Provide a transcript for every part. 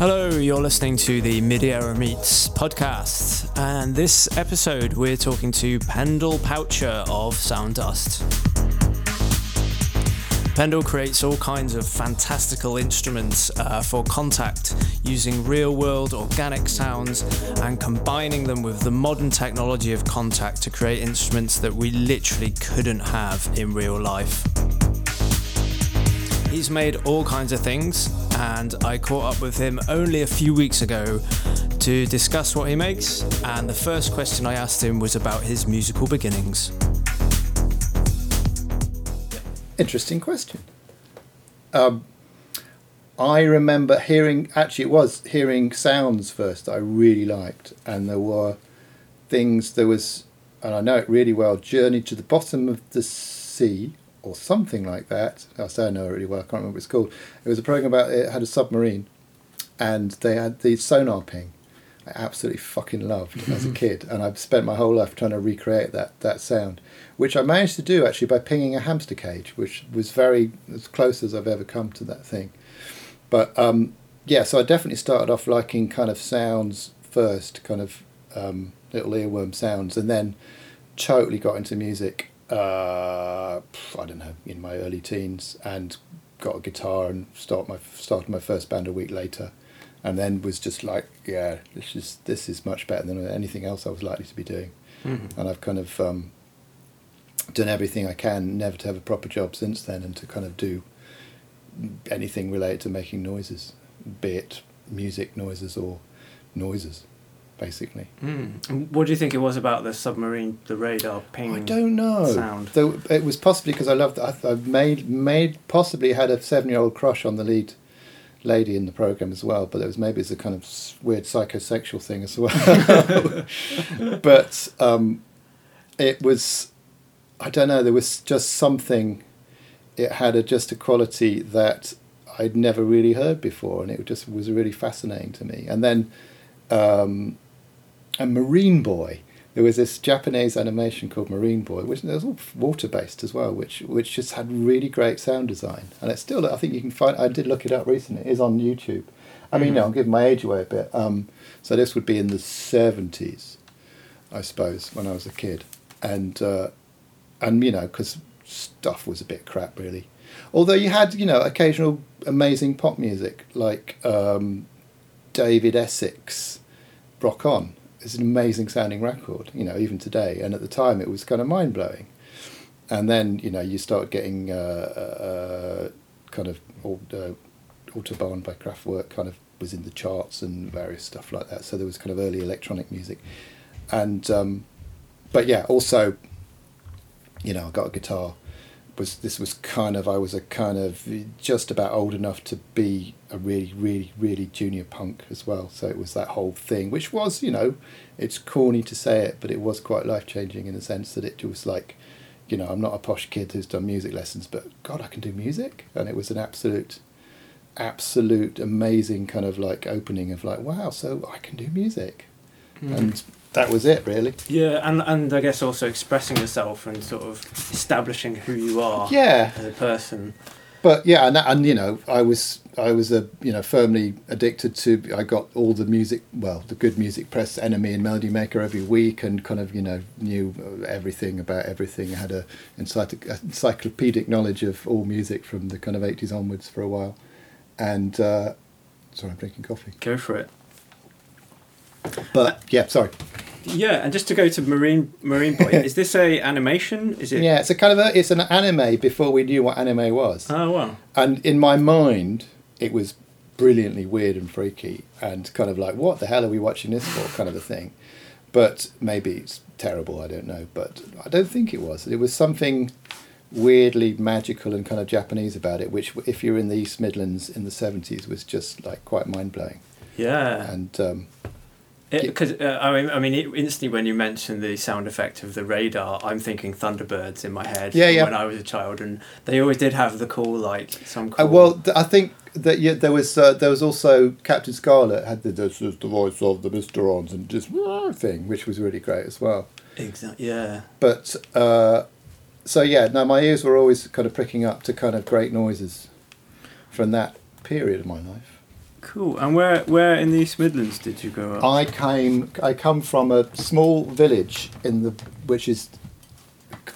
Hello, you're listening to the midierror Meets podcast, and this episode we're talking to Pendle Poucher of Sound Dust. Pendle creates all kinds of fantastical instruments uh, for Kontakt using real world organic sounds and combining them with the modern technology of Kontakt to create instruments that we literally couldn't have in real life. He's made all kinds of things, and I caught up with him only a few weeks ago to discuss what he makes. And the first question I asked him was about his musical beginnings. Interesting question. Um, I remember hearing, actually, it was hearing sounds first that I really liked, and there were things, there was, and I know it really well Journey to the Bottom of the Sea or something like that. I say I know it really well. I can't remember what it's called. It was a program about it had a submarine, and they had the sonar ping. I absolutely fucking loved as a kid, and I've spent my whole life trying to recreate that that sound, which I managed to do actually by pinging a hamster cage, which was very as close as I've ever come to that thing. But um, yeah, so I definitely started off liking kind of sounds first, kind of um, little earworm sounds, and then totally got into music uh, I don't know, in my early teens, and got a guitar and start my started my first band a week later, and then was just like, yeah, this is this is much better than anything else I was likely to be doing, mm-hmm. and I've kind of um, done everything I can never to have a proper job since then, and to kind of do anything related to making noises, be it music noises or noises basically. Mm. What do you think it was about the submarine, the radar ping? I don't know. Sound. Though it was possibly because I loved. I, I made made possibly had a seven year old crush on the lead lady in the program as well, but it was maybe it's a kind of weird psychosexual thing as well. but um, it was, I don't know. There was just something. It had a, just a quality that I'd never really heard before, and it just was really fascinating to me. And then um, a Marine Boy. There was this Japanese animation called Marine Boy, which was all water based as well, which which just had really great sound design. And it's still, I think you can find. I did look it up recently. It is on YouTube. I mean, mm-hmm. no, I'm giving my age away a bit. Um, so this would be in the seventies, I suppose, when I was a kid, and uh, and you know, because stuff was a bit crap, really. Although you had, you know, occasional amazing pop music like um, David Essex, Rock On, it's an amazing sounding record, you know, even today. And at the time, it was kind of mind blowing. And then, you know, you start getting uh, uh, kind of uh, Autobahn by Kraftwerk kind of was in the charts and various stuff like that. So there was kind of early electronic music. And, um, but yeah, also, you know, I got a guitar was this was kind of I was a kind of just about old enough to be a really really really junior punk as well. So it was that whole thing, which was you know, it's corny to say it, but it was quite life changing in the sense that it was like, you know, I'm not a posh kid who's done music lessons, but God, I can do music, and it was an absolute, absolute amazing kind of like opening of like wow, so I can do music, mm. and that was it really. Yeah and and i guess also expressing yourself and sort of establishing who you are yeah. as a person. But yeah and, and you know i was i was a you know firmly addicted to i got all the music well the good music press NME and melody maker every week and kind of you know knew everything about everything. I had a encyclopedic knowledge of all music from the kind of 80s onwards for a while. And uh, sorry i'm drinking coffee. Go for it. But yeah, sorry. Yeah, and just to go to Marine Marine Boy, is this a animation? Is it? Yeah, it's a kind of a it's an anime before we knew what anime was. Oh wow! And in my mind, it was brilliantly weird and freaky, and kind of like, what the hell are we watching this for? Kind of a thing. But maybe it's terrible. I don't know, but I don't think it was. It was something weirdly magical and kind of Japanese about it, which, if you're in the East Midlands in the seventies, was just like quite mind blowing. Yeah. And um, because uh, I mean, I mean, it, instantly when you mention the sound effect of the radar, I'm thinking Thunderbirds in my head. Yeah, yeah. When I was a child, and they always did have the cool, like some. Uh. Uh, well, th- I think that yeah, there was uh, there was also Captain Scarlet had the this is the voice of the Mysterons and just thing, which was really great as well. Exactly. Yeah. But uh, so yeah, no, my ears were always kind of pricking up to kind of great noises from that period of my life. Cool. And where where in the East Midlands did you grow up? I came. I come from a small village in the which is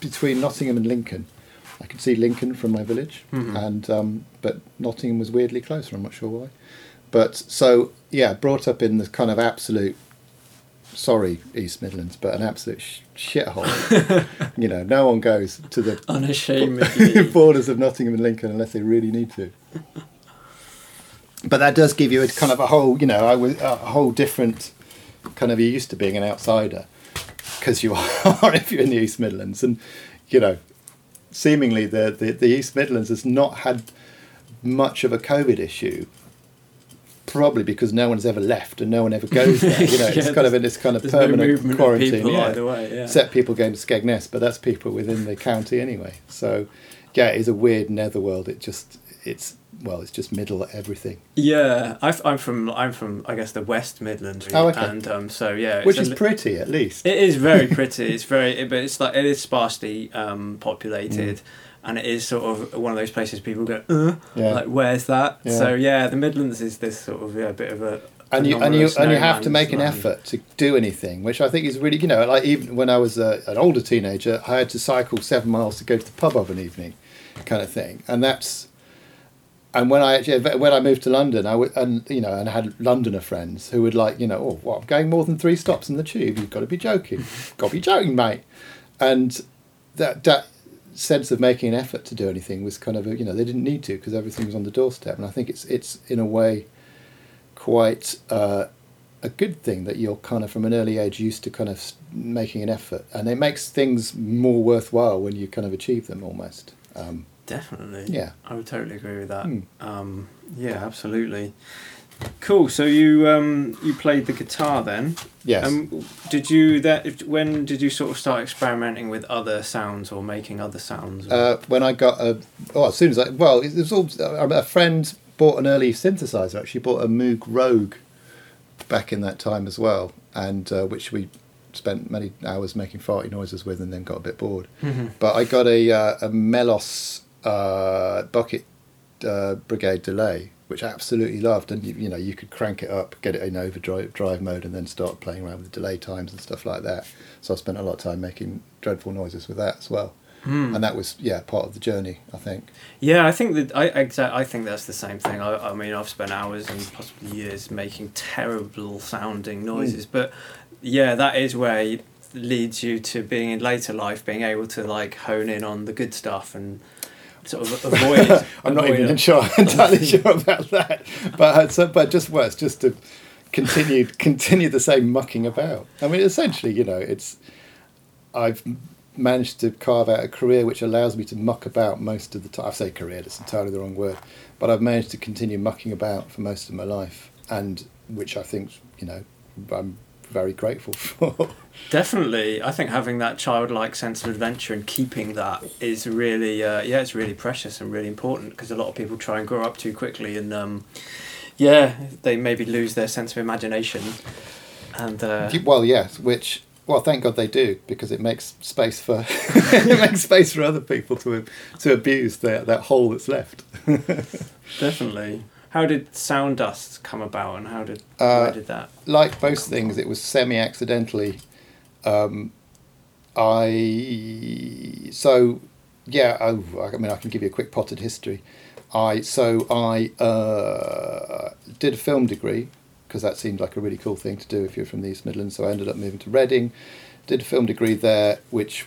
between Nottingham and Lincoln. I could see Lincoln from my village, Mhm. and um, but Nottingham was weirdly closer. I'm not sure why. But so yeah, brought up in the kind of absolute. Sorry, East Midlands, but an absolute sh- shithole. you know, no one goes to the Unashamedly. borders of Nottingham and Lincoln unless they really need to. But that does give you a kind of a whole, you know, I was a whole different kind of. You're used to being an outsider because you are if you're in the East Midlands, and you know, seemingly the, the the East Midlands has not had much of a COVID issue. Probably because no one's ever left and no one ever goes there. You know, it's kind of in this kind of There's no permanent quarantine. of yeah way. Yeah. except people going to Skegness, but that's people within the county anyway. So, yeah, it is a weird netherworld. It just, it's well, it's just middle everything, Yeah, I've, I'm from I'm from I guess the West Midlands, Oh, okay. and um, so yeah, which is li- pretty at least. It is very pretty. It's very, but it's like it is sparsely um, populated, Mm. and it is sort of one of those places people go, uh, yeah, like where's that? Yeah. So yeah, the Midlands is this sort of yeah, bit of a and you and you and you have to make an effort to do anything, which I think is really, you know, like even when I was a, an older teenager, I had to cycle seven miles to go to the pub of an evening, kind of thing, and that's. And when I actually, when I moved to London, I would, and you know, and I had Londoner friends who would like, you know, oh, what, I'm going more than three stops in the tube. You've got to be joking, got to be joking, mate. And that that sense of making an effort to do anything was kind of, a, you know, they didn't need to because everything was on the doorstep. And I think it's it's in a way quite uh, a good thing that you're kind of from an early age used to kind of making an effort, and it makes things more worthwhile when you kind of achieve them almost. Um, Definitely. Yeah. I would totally agree with that. Hmm. Um, yeah, absolutely. Cool. So you um, you played the guitar then. yes. Um, did you that when did you sort of start experimenting with other sounds or making other sounds? uh, when I got a, oh, as soon as I, well, it was all, a friend bought an early synthesizer. Actually, bought a Moog Rogue back in that time as well, and uh, which we spent many hours making farty noises with, and then got a bit bored. Mhm. But I got a uh, a Melos uh, bucket uh, brigade delay, which I absolutely loved, and you, you know you could crank it up, get it in overdrive drive mode, and then start playing around with the delay times and stuff like that. So I spent a lot of time making dreadful noises with that as well, Hmm. and that was yeah part of the journey, I think. Yeah, I think that I exa- I think that's the same thing. I, I mean, I've spent hours and possibly years making terrible sounding noises, but yeah, that is where it leads you to being in later life, being able to like hone in on the good stuff and sort of avoid. I'm not avoid even it. sure entirely sure about that, but uh, so, but just worse, just to continue continue the same mucking about. I mean, essentially, you know, it's I've managed to carve out a career which allows me to muck about most of the time. I say career, that's entirely the wrong word, but I've managed to continue mucking about for most of my life, and which I think, you know, I'm very grateful for. Definitely, I think having that childlike sense of adventure and keeping that is really, uh, yeah, it's really precious and really important because a lot of people try and grow up too quickly and, um, yeah, they maybe lose their sense of imagination. And uh, well, yes, which well, thank God they do because it makes space for it makes space for other people to to abuse that that hole that's left. definitely, how did Sound Dust come about, and how did Uh, where did that? like most things, it was semi accidentally. Um, I so yeah. Oh, I mean, I can give you a quick potted history. I so I uh, did a film degree because that seemed like a really cool thing to do if you're from the East Midlands. So I ended up moving to Reading, did a film degree there, which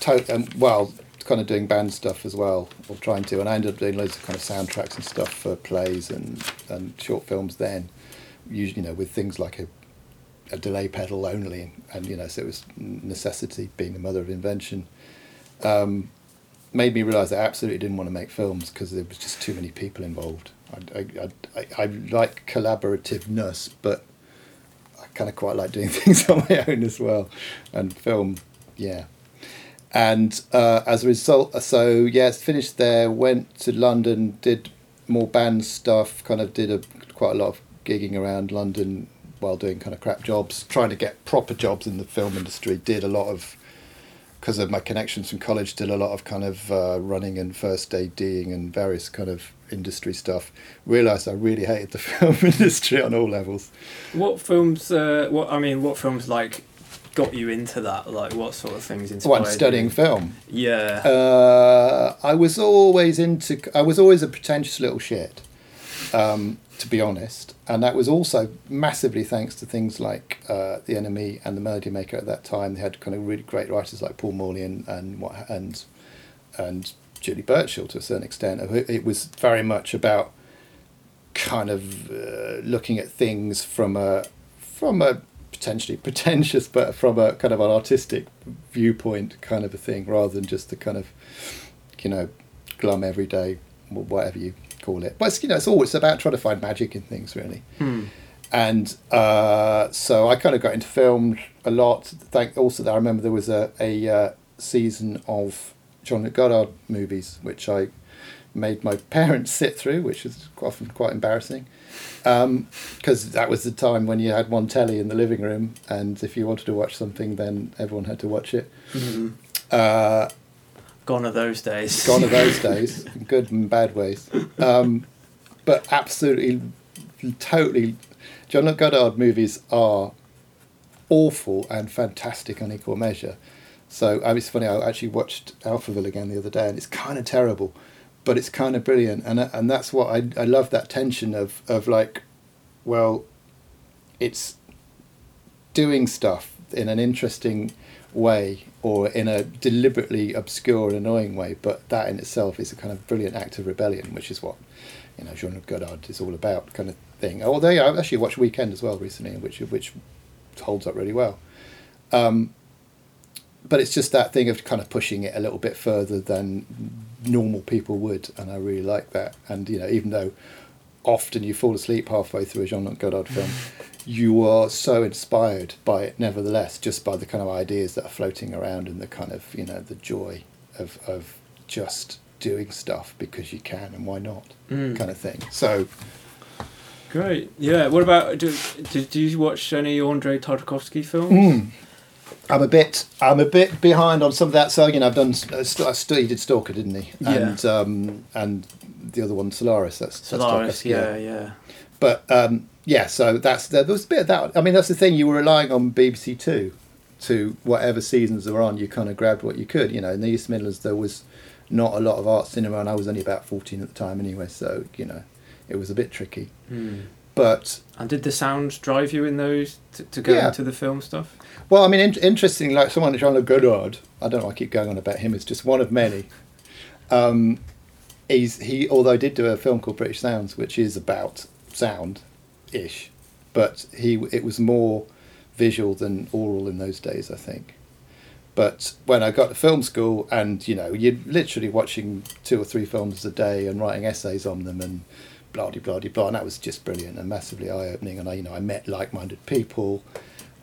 to- um, well, kind of doing band stuff as well, or trying to, and I ended up doing loads of kind of soundtracks and stuff for plays and, and short films then, usually you know with things like a a delay pedal only, and you know, so it was necessity being the mother of invention. Um, made me realise I absolutely didn't want to make films because there was just too many people involved. I, I, I, I like collaborativeness, but I kind of quite like doing things on my own as well, and film, yeah. And uh, as a result, so yes, finished there. Went to London, did more band stuff. Kind of did a quite a lot of gigging around London while doing kind of crap jobs, trying to get proper jobs in the film industry. Did a lot of because of my connections from college, did a lot of kind of uh, running and first ADing and various kind of industry stuff. Realised I really hated the film industry on all levels. What films? Uh, what I mean, what films like got you into that? Like, what sort of things inspired? What, studying you? film? Yeah. Uh, I was always into. I was always a pretentious little shit, um, to be honest, and that was also massively thanks to things like uh, the NME and the Melody Maker at that time. They had kind of really great writers like Paul Morley and and what and and Julie Burchill to a certain extent. It was very much about kind of uh, looking at things from a from a potentially pretentious, but from a kind of an artistic viewpoint, kind of a thing, rather than just the kind of you know glum everyday, whatever you call it. But it's, you know, it's always about trying to find magic in things, really. Hmm. And uh, so I kind of got into film a lot. Thank also, I remember there was a a uh, season of Jean-Luc Godard movies, which I made my parents sit through, which is often quite embarrassing. Because um, that was the time when you had one telly in the living room, and if you wanted to watch something, then everyone had to watch it. Mm-hmm. Uh, gone are those days. Gone are those days, good and bad ways. Um, but absolutely, totally, Jean-Luc Godard movies are awful and fantastic on equal measure. So it's funny. I actually watched Alphaville again the other day, and it's kind of terrible, but it's kind of brilliant. And and that's what I I love that tension of of like, well, it's doing stuff in an interesting way or in a deliberately obscure and annoying way, but that in itself is a kind of brilliant act of rebellion, which is what you know Jean Godard is all about, kind of thing. Although yeah, I actually watched Weekend as well recently, which which holds up really well. Um, but it's just that thing of kind of pushing it a little bit further than normal people would, and I really like that. And you know, even though often you fall asleep halfway through a Jean-Luc Godard film, you are so inspired by it, nevertheless, just by the kind of ideas that are floating around and the kind of you know the joy of of just doing stuff because you can and why not, mm. kind of thing. So. Great. Yeah. What about do, do, do you watch any Andrei Tartakovsky films? Mm. I'm a bit I'm a bit behind on some of that. So you know, I've done uh, I still he did Stalker, didn't he? Yeah. And um, and the other one Solaris. That's Solaris. That's yeah, yeah. But um, yeah, so that's there was a bit of that. I mean, that's the thing. You were relying on BBC Two to whatever seasons were on. You kind of grabbed what you could. You know, in the East Midlands there was not a lot of art cinema, and I was only about fourteen at the time anyway. So you know, it was a bit tricky. Mm. But and did the sound drive you in those to, to go yeah. into the film stuff? Well, I mean, in- interesting, like someone like Jean-Luc Godard, I don't know, I keep going on about him, it's just one of many. Um, he's, he, although I did do a film called British Sounds, which is about sound-ish, but he, it was more visual than oral in those days, I think. But when I got to film school, and you know, you're literally watching two or three films a day and writing essays on them, and blah blah blah blah, and that was just brilliant and massively eye opening. And I, you know, I met like-minded people,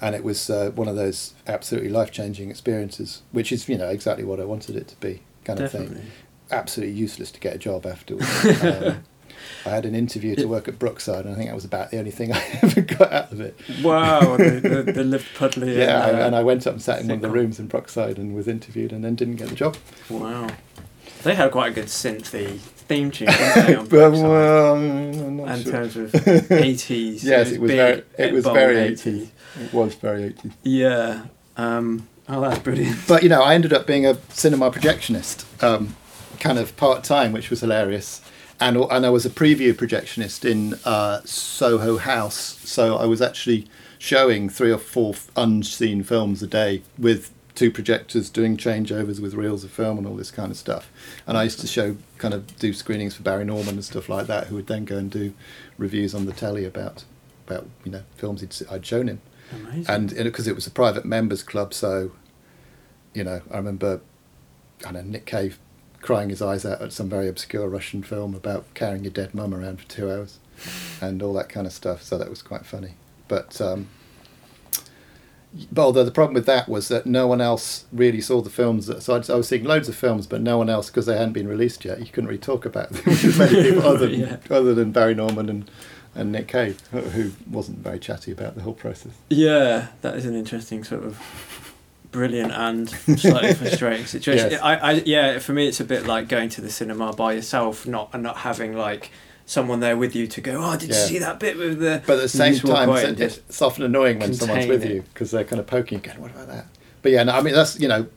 and it was uh, one of those absolutely life-changing experiences, which is you know exactly what I wanted it to be, kind Definitely. of thing. Absolutely useless to get a job afterwards. um, I had an interview to work at Brookside, and I think that was about the only thing I ever got out of it. Wow, the, the, the Pudley. yeah, and, uh, and I went up and sat in one of the rooms in Brookside and was interviewed, and then didn't get the job. Wow. They had quite a good synthy theme tune, didn't they, on But, well, in sure. terms of 80s. Yes, it was big, very- it was very 80s. It was very 80s. Yeah. Um, oh, that's brilliant. But you know, I ended up being a cinema projectionist, um, kind of part time, which was hilarious. And and I was a preview projectionist in uh, Soho House, so I was actually showing three or four f- unseen films a day with two projectors doing changeovers with reels of film and all this kind of stuff. And I used to show kind of do screenings for Barry Norman and stuff like that, who would then go and do reviews on the telly about about you know films I'd shown him Amazing. and because it was a private members club, so you know, I remember, I know Nick Cave crying his eyes out at some very obscure Russian film about carrying your dead mum around for two hours, and all that kind of stuff. So that was quite funny. But um, but although the problem with that was that no one else really saw the films. That, so I was seeing loads of films, but no one else because they hadn't been released yet. You couldn't really talk about them with many people other than, Yeah. other than Barry Norman and. And Nick Cave, who- who wasn't very chatty about the whole process. yeah, that is an interesting sort of brilliant and slightly frustrating situation. Yes. I, I, yeah, for me, it's a bit like going to the cinema by yourself, not and not having like someone there with you to go. Oh, did Yeah. you see that bit with the? But at the same mm, time, it's, and just it's often annoying when someone's with it. you because they're kind of poking you, going, what about that? But yeah, no, I mean, that's, you know,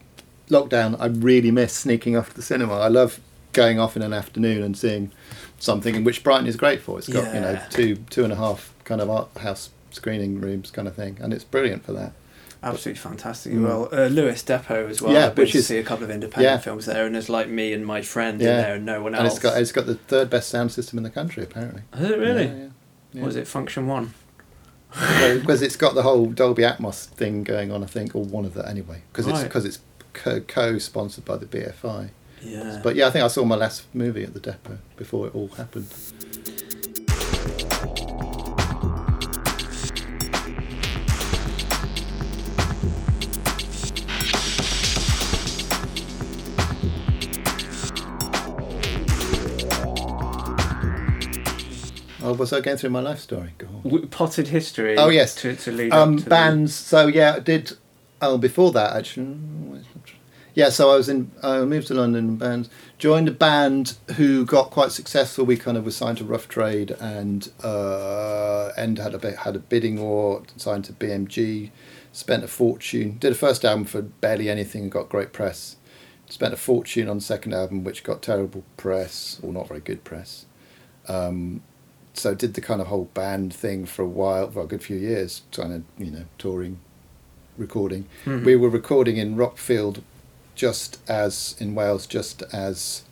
lockdown, I really miss sneaking off to the cinema. I love going off in an afternoon and seeing something, in which Brighton is great for. It's got, you know, two, two and a half kind of art house screening rooms kind of thing, and it's brilliant for that. Absolutely fantastic. Mm. Well, uh, Lewes Depot as well. Yeah, I've which to is- see a couple of independent yeah. films there, and there's like me and my friend in there, and no one else. And it's got, it's got the third best sound system in the country, apparently. Is it really? Yeah, yeah, yeah. Was it? Function one. because it's got the whole Dolby Atmos thing going on, I think, or one of that anyway. Because it's because it's co- co-sponsored by the BFI. Yeah. But yeah, I think I saw my last movie at the depot before it all happened. Oh, was I going through my life story? Go on. W- potted history. Oh, yes. To, to lead Um, to bands. So yeah, I did. Oh, before that actually. Yeah, so I was in. I moved to London. Bands joined a band who got quite successful. We kind of were signed to Rough Trade and uh, and had a bit, had a bidding war. Signed to BMG. Spent a fortune. Did a first album for barely anything and got great press. Spent a fortune on the second album, which got terrible press or not very good press. Um, so did the kind of whole band thing for a while, for a good few years, trying to you know touring, recording. Mhm. We were recording in Rockfield, just as in Wales, just as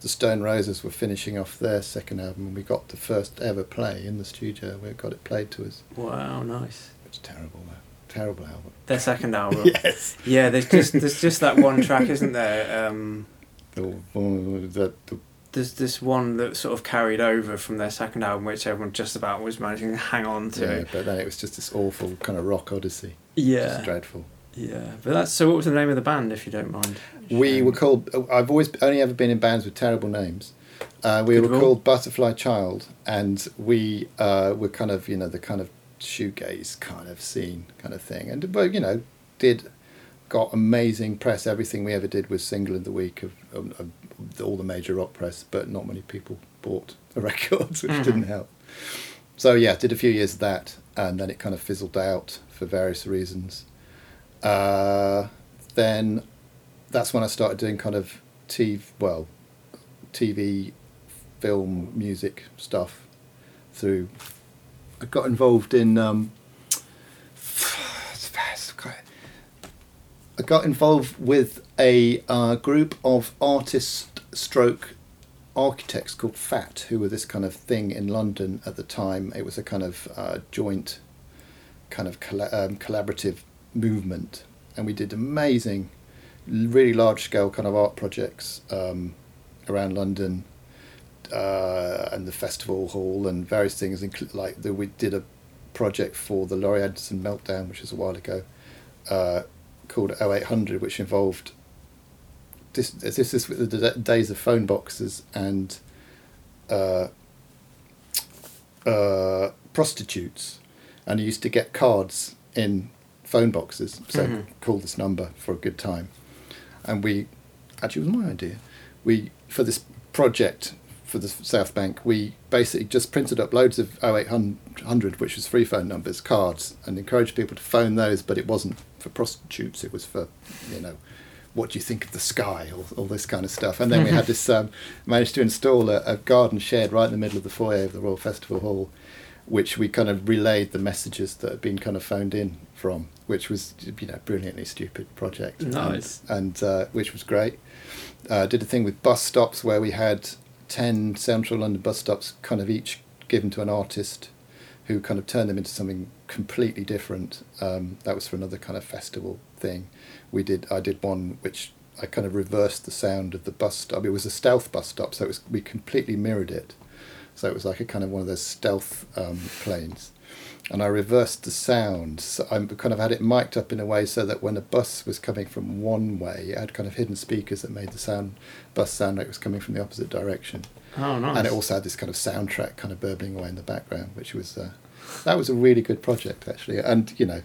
the Stone Roses were finishing off their second album, and we got the first ever play in the studio. We got it played to us. Wow, nice. It's terrible, though. Terrible album. Their second album. Yes. Yeah, there's just there's just that one track, isn't there? Um, The, the, the, there's this one that sort of carried over from their second album, which everyone just about was managing to hang on yeah, to. but then it was just this awful kind of rock odyssey. Yeah, Just dreadful. yeah. But that's so. What was the name of the band, if you don't mind? We were called. I've always only ever been in bands with terrible names. Uh, we Good were called Butterfly Child, and we uh, were kind of you know the kind of shoegaze kind of scene kind of thing, and but you know did got amazing press. Everything we ever did was single of the week of, of, of all the major rock press, but not many people bought the records, which Mhm. didn't help. So yeah, did a few years of that, and then it kind of fizzled out for various reasons. Uh, then that's when I started doing kind of TV, well, TV, film, music stuff. Through, I got involved in. Um, I got involved with a uh, group of artist stroke architects called FAT, who were this kind of thing in London at the time. It was a kind of uh, joint, kind of um, collaborative movement, and we did amazing, really large scale kind of art projects um, around London, uh, and the festival hall and various things. Like the, we did a project for the Laurie Anderson meltdown, which was a while ago, uh, called 0800, which involved this this is with the days of phone boxes and uh, uh, prostitutes, and you used to get cards in phone boxes. So Mhm. call this number for a good time, and we actually it was my idea. We for this project for the South Bank, we basically just printed up loads of 0800, which was free phone numbers, cards, and encouraged people to phone those. But it wasn't for prostitutes; it was for you know what do you think of the sky, all, all this kind of stuff. And then we had this, um, managed to install a, a garden shed right in the middle of the foyer of the Royal Festival Hall, which we kind of relayed the messages that had been kind of phoned in from, which was, you know, brilliantly stupid project. Nice. And, and uh, which was great. Uh, did a thing with bus stops where we had 10 central London bus stops kind of each given to an artist who kind of turned them into something completely different. Um, that was for another kind of festival thing. We did. I did one which I kind of reversed the sound of the bus stop. It was a stealth bus stop, so it was we completely mirrored it. So it was like a kind of one of those stealth um, planes. And I reversed the sound. So I kind of had it mic'd up in a way so that when a bus was coming from one way, it had kind of hidden speakers that made the sound bus sound like it was coming from the opposite direction Oh, nice. and it also had this kind of soundtrack kind of burbling away in the background, which was uh, that was a really good project actually. And you know,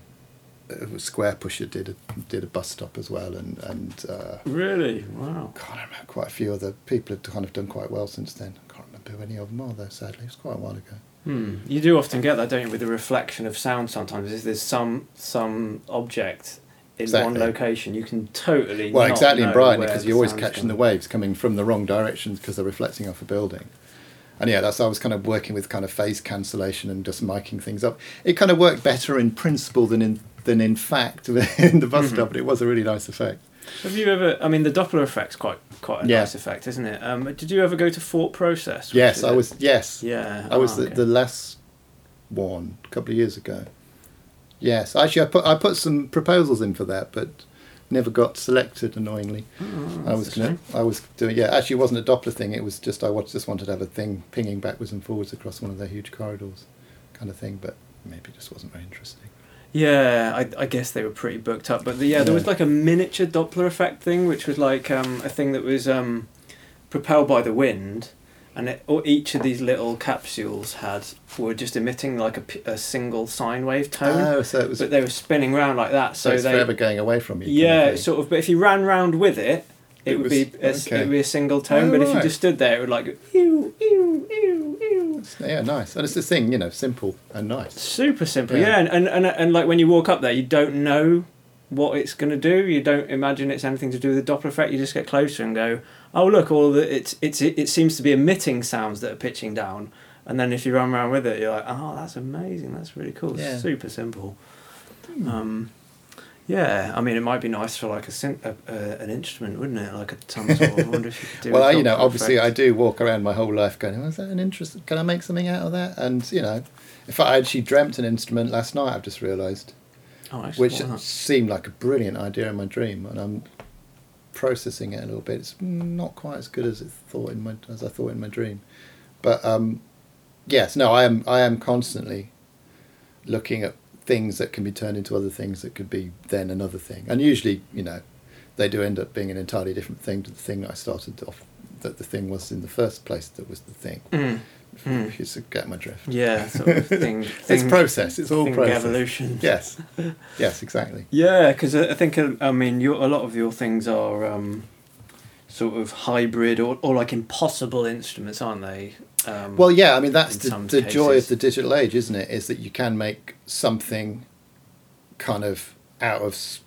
uh, Squarepusher did a did a bus stop as well, and and uh, Really? Wow. can't remember quite a few other people have kind of done quite well since then. I can't remember who any of them are though. Sadly, it was quite a while ago. Hmm. You do often get that, don't you, with the reflection of sound sometimes. Is there's some some object in one location, you can totally Well, exactly in Brighton because you're always catching the waves coming from the wrong directions because they're reflecting off a building. And yeah, that's I was kind of working with kind of phase cancellation and just miking things up. It kind of worked better in principle than in than in fact in the bus Mhm. stop, but it was a really nice effect. Have you ever? I mean, the Doppler effect's quite quite a Yeah. nice effect, isn't it? Um, did you ever go to Fort Process? Yes, is I a- was. Yes, Yeah, I was oh, the, okay. the last one a couple of years ago. Yes, actually, I put I put some proposals in for that, but never got selected. Annoyingly, Oh, I was gonna. I was doing. Yeah, actually, it wasn't a Doppler thing. It was just I just wanted to have a thing pinging backwards and forwards across one of their huge corridors, kind of thing. But maybe it just wasn't very interesting. Yeah, I, I guess they were pretty booked up. But the, yeah, there was like a miniature Doppler effect thing, which was like um, a thing that was um, propelled by the wind, and it, or each of these little capsules had were just emitting like a, a single sine wave tone, Oh, so it was. but they were spinning around like that. so So, it's they forever going away from you. yeah, sort of. But if you ran round with it, it, It would was- be a, okay. it would be a single tone. Oh, but if you oh, just stood there, it would like ew ew ew ew. yeah, nice. And it's this thing, you know, simple and nice. Super simple, Yeah. yeah. And, and, and and like when you walk up there, you don't know what it's going to do. You don't imagine it's anything to do with the Doppler effect. You just get closer and go, oh look, all the it's it's it, it seems to be emitting sounds that are pitching down. And then if you run around with it, you're like, oh, that's amazing. That's really cool. Yeah. Super simple. Hmm. Um, yeah, I mean, it might be nice for like a, syn- a, an instrument, wouldn't it? Like a some sort. of- wonder if you could do. well, I, you know, obviously, I do walk around my whole life going, "Oh, "Is that an interest? Can I make something out of that?" And you know, if I actually dreamt an instrument last night. I've just realised, Oh, which seemed like a brilliant idea in my dream, and I'm processing it a little bit. It's not quite as good as it thought in my as I thought in my dream, but um, yes, no, I am I am constantly looking at things that can be turned into other things that could be then another thing, and usually, you know, they do end up being an entirely different thing to the thing that I started off. That the thing was in the first place. That was the thing. Mm, Mm. If you get my drift. yeah, sort of thing. It's process. It's all thing process. evolution. Yes. Yes. Exactly. Yeah, because I I think uh, I mean your, a lot of your things are um, sort of hybrid or, or like impossible instruments, aren't they? Um, Well, yeah, I mean that's the, the joy of the digital age, isn't it? Is that you can make something kind of out of,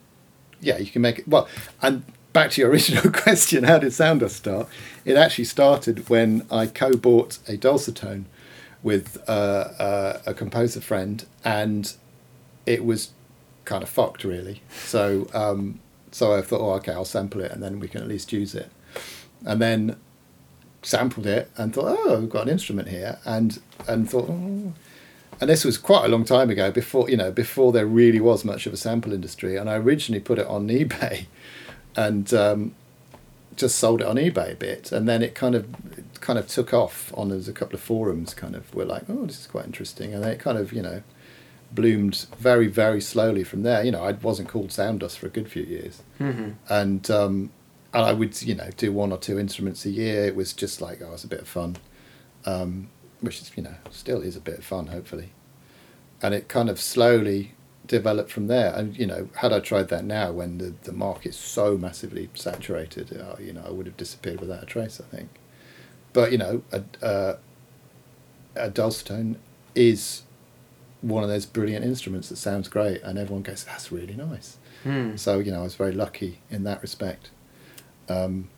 yeah, you can make it. Well, and back to your original question, how did Sound Dust start? It actually started when I co-bought a dulcitone with uh, uh, a composer friend, and it was kind of fucked, really. So, um, so I thought, oh, okay, I'll sample it, and then we can at least use it. And then sampled it and thought, oh, we've got an instrument here, and and thought, oh. and this was quite a long time ago, before you know, before there really was much of a sample industry. And I originally put it on eBay, and um, just sold it on eBay a bit, and then it kind of it kind of took off on there's a couple of forums, kind of were like, oh, this is quite interesting, and then it kind of you know bloomed very very slowly from there. You know, I wasn't called Sound Dust for a good few years mhm. and um, and I would you know do one or two instruments a year. It was just like oh, it's a bit of fun, um, which is you know still is a bit of fun hopefully, and it kind of slowly developed from there. And you know, had I tried that now when the the market's so massively saturated, uh, you know, I would have disappeared without a trace. I think, but you know, a a, a dulcitone is one of those brilliant instruments that sounds great, and everyone goes, "That's really nice." Hmm. So you know, I was very lucky in that respect um,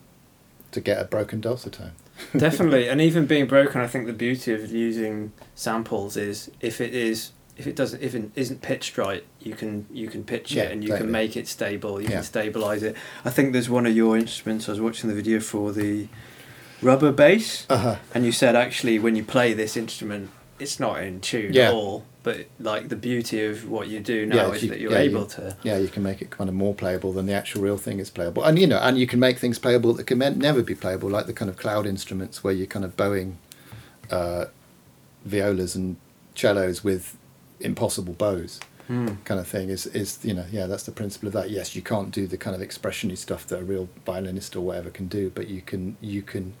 to get a broken dulcitone. Definitely, and even being broken, I think the beauty of using samples is if it is if it doesn't if it isn't pitched right, you can you can pitch Yeah, it and you totally. can make it stable. You Yeah. can stabilize it. I think there's one of your instruments. I was watching the video for the rubber bass, Uh-huh. and you said actually when you play this instrument, it's not in tune Yeah. at all. But like the beauty of what you do now is you- that you're yeah, you- able to. Yeah, you can make it kind of more playable than the actual real thing is playable, and you know, and you can make things playable that can never be playable, like the kind of cloud instruments where you're kind of bowing uh, violas and cellos with impossible bows. Hmm. kind of thing is is you know yeah that's the principle of that yes you can't do the kind of expressiony stuff that a real violinist or whatever can do but you can you can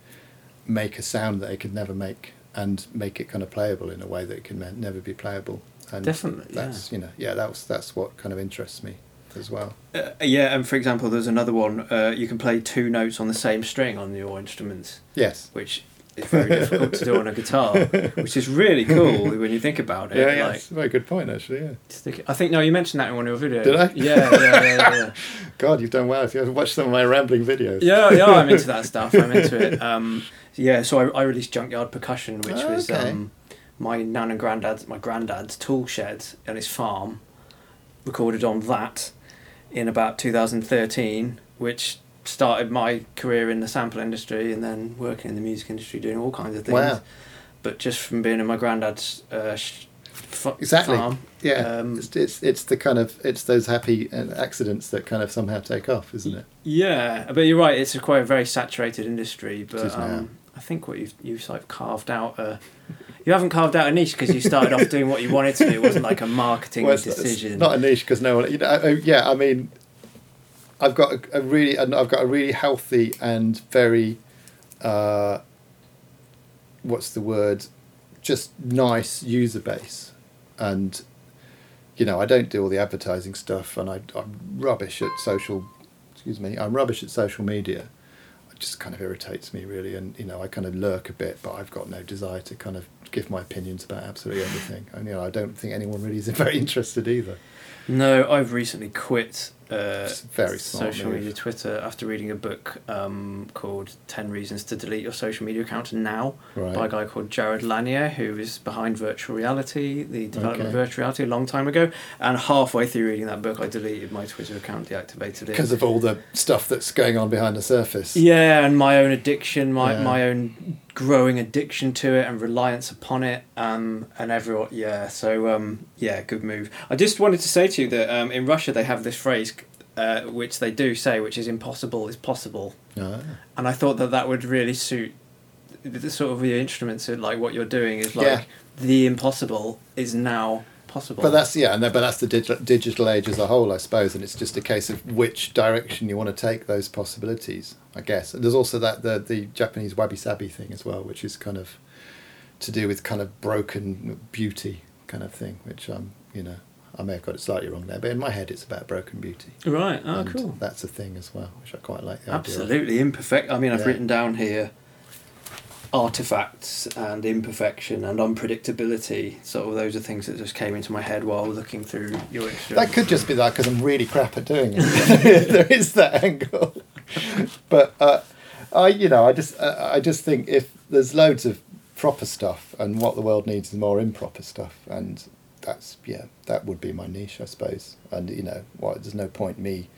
make a sound that they could never make and make it kind of playable in a way that it can never be playable. And Definitely, that's you know yeah that was that's what kind of interests me as well. Uh, yeah, and for example, there's another one. Uh, you can play two notes on the same string on your instruments, Yes. which is very difficult to do on a guitar, which is really cool when you think about it. Yeah, yeah, like, it's a very good point actually. Yeah. I think no, you mentioned that in one of your videos. Did I? Yeah, yeah, yeah, yeah. God, you've done well. If you ever watched some of my rambling videos. yeah, yeah, I'm into that stuff. I'm into it. Um, yeah, so I, I released Junkyard Percussion, which Oh, was okay. um, my nan and granddad's, my granddad's tool shed on his farm. Recorded on that in about 2013, which started my career in the sample industry and then working in the music industry, doing all kinds of things. Wow. But just from being in my granddad's uh, sh- fa- Exactly. farm. Yeah, Um, it's, it's it's the kind of it's those happy uh, accidents that kind of somehow take off, isn't it? Yeah, but you're right. It's a quite a very saturated industry. But um, I think what you've you've sort of carved out a. You haven't carved out a niche because you started off doing what you wanted to do. It wasn't like a marketing Well, decision. not a niche because no one. You know, uh, yeah. I mean, I've got a, a really, I've got a really healthy and very, uh, what's the word, just nice user base, and you know, I don't do all the advertising stuff, and I, I'm rubbish at social. Excuse me, I'm rubbish at social media. It just kind of irritates me really, and you know, I kind of lurk a bit, but I've got no desire to kind of give my opinions about absolutely everything. And you know, I don't think anyone really is very interested either. no, I've recently quit uh, very social move. media Twitter after reading a book um, called 10 Reasons to Delete Your Social Media Account Now Right. by a guy called Jaron Lanier, who is behind virtual reality, the development of virtual reality a long time ago. And halfway through reading that book, I deleted my Twitter account, deactivated it. because of all the stuff that's going on behind the surface. Yeah, and my own addiction, my, Yeah. my own growing addiction to it and reliance upon it, um, and everyone, yeah. So um, yeah, good move. I just wanted to say to you that um, in Russia they have this phrase, uh, which they do say, which is "impossible is possible," Ah. and I thought that that would really suit the sort of your instruments. Like what you're doing is like Yeah. the impossible is now possible. But that's yeah, no, but that's the digital, digital age as a whole, I suppose, and it's just a case of which direction you want to take those possibilities, I guess. And there's also that the the Japanese wabi sabi thing as well, which is kind of to do with kind of broken beauty kind of thing, which um you know I may have got it slightly wrong there, but in my head it's about broken beauty. right. Oh, and cool. That's a thing as well, which I quite like. The idea. Absolutely imperfect. I mean, I've Yeah. written down here artifacts and imperfection and unpredictability. Sort of those are things that just came into my head while looking through your extra. That could just be that because I'm really crap at doing it. there is that angle, but uh, I, you know, I just, uh, I just think if there's loads of proper stuff, and what the world needs is more improper stuff, and that's yeah, that would be my niche, I suppose. And you know, why there's no point me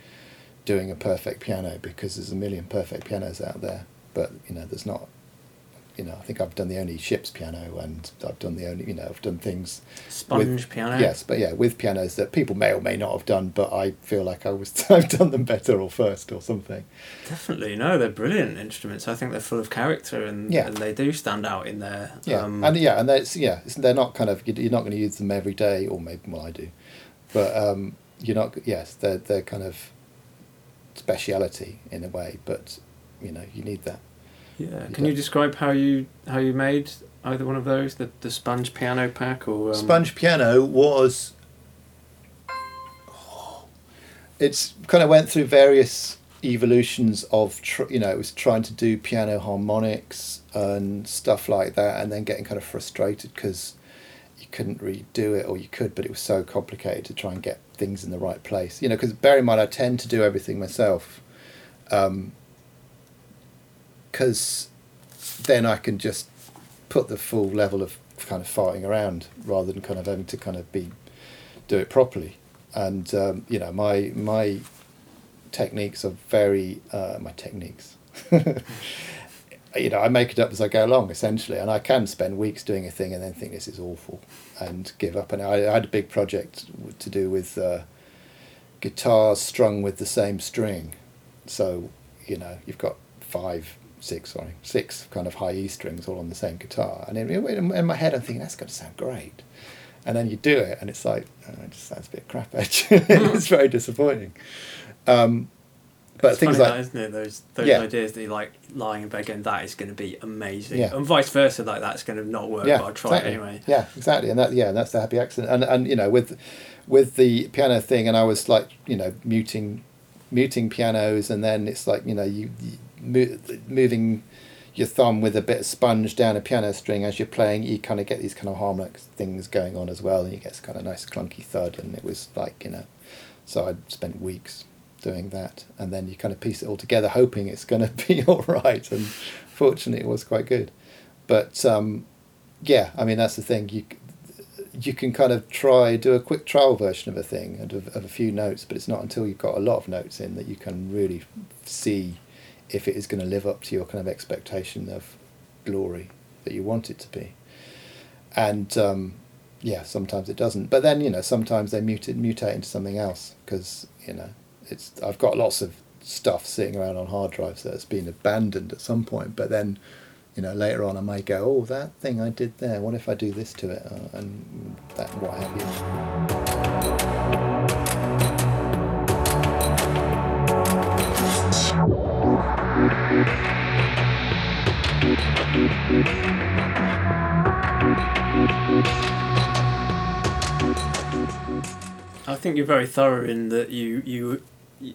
doing a perfect piano because there's a million perfect pianos out there, but you know, there's not. You know, I think I've done the only ship's piano, and I've done the only, you know, I've done things sponge with- piano. Yes, but yeah, with pianos that people may or may not have done, but I feel like I was I've done them better or first or something. definitely. No, they're brilliant instruments. I think they're full of character and, Yeah. and they do stand out in there. Yeah, Um, and yeah, and that's yeah, they're not kind of you're not going to use them every day, or maybe well I do, but um, you're not. Yes, they're they're kind of speciality in a way, but you know you need that. Yeah. Can you describe how you how you made either one of those, the the sponge piano pack or um, Sponge piano was. It's kind of went through various evolutions of tr- you know it was trying to do piano harmonics and stuff like that, and then getting kind of frustrated because you couldn't really do it, or you could, but it was so complicated to try and get things in the right place. You know, because bear in mind I tend to do everything myself, because then I can just put the full level of kind of farting around rather than kind of having to kind of be do it properly. And um, you know, my my techniques are very uh, my techniques. you know, I make it up as I go along essentially, and I can spend weeks doing a thing and then think this is awful and give up. And I, I had a big project to do with uh, guitars strung with the same string, so you know you've got five, six, sorry, six kind of high E strings all on the same guitar, and in, in, my head I'm thinking that's going to sound great, and then you do it and it's like oh, it just sounds a bit crap. Actually, it's very disappointing. Um, but It's things funny like that, isn't it? Those those Yeah. ideas that you like lying in bed going, that is going to be amazing, Yeah. and vice versa. Like that's going to not work, yeah, but I'll try exactly. anyway. Yeah, exactly, and that yeah, that's the happy accident. And and you know with with the piano thing, and I was like you know muting muting pianos, and then it's like you know you, you mo- moving your thumb with a bit of sponge down a piano string as you're playing, you kind of get these kind of harmonic things going on as well, and you get this kind of nice clunky thud, and it was like you know, so I spent weeks doing that, and then you kind of piece it all together, hoping it's going to be all right, and fortunately it was quite good, but um, yeah, I mean that's the thing you. You can kind of try do a quick trial version of a thing and of, of a few notes, but it's not until you've got a lot of notes in that you can really see if it is going to live up to your kind of expectation of glory that you want it to be. And um, yeah, sometimes it doesn't. But then you know, sometimes they mutate mutate into something else because you know it's. I've got lots of stuff sitting around on hard drives that has been abandoned at some point, but then. You know, later on, I may go, "Oh, that thing I did there. What if I do this to it?" Uh, and that, what have you. I think you're very thorough in that you you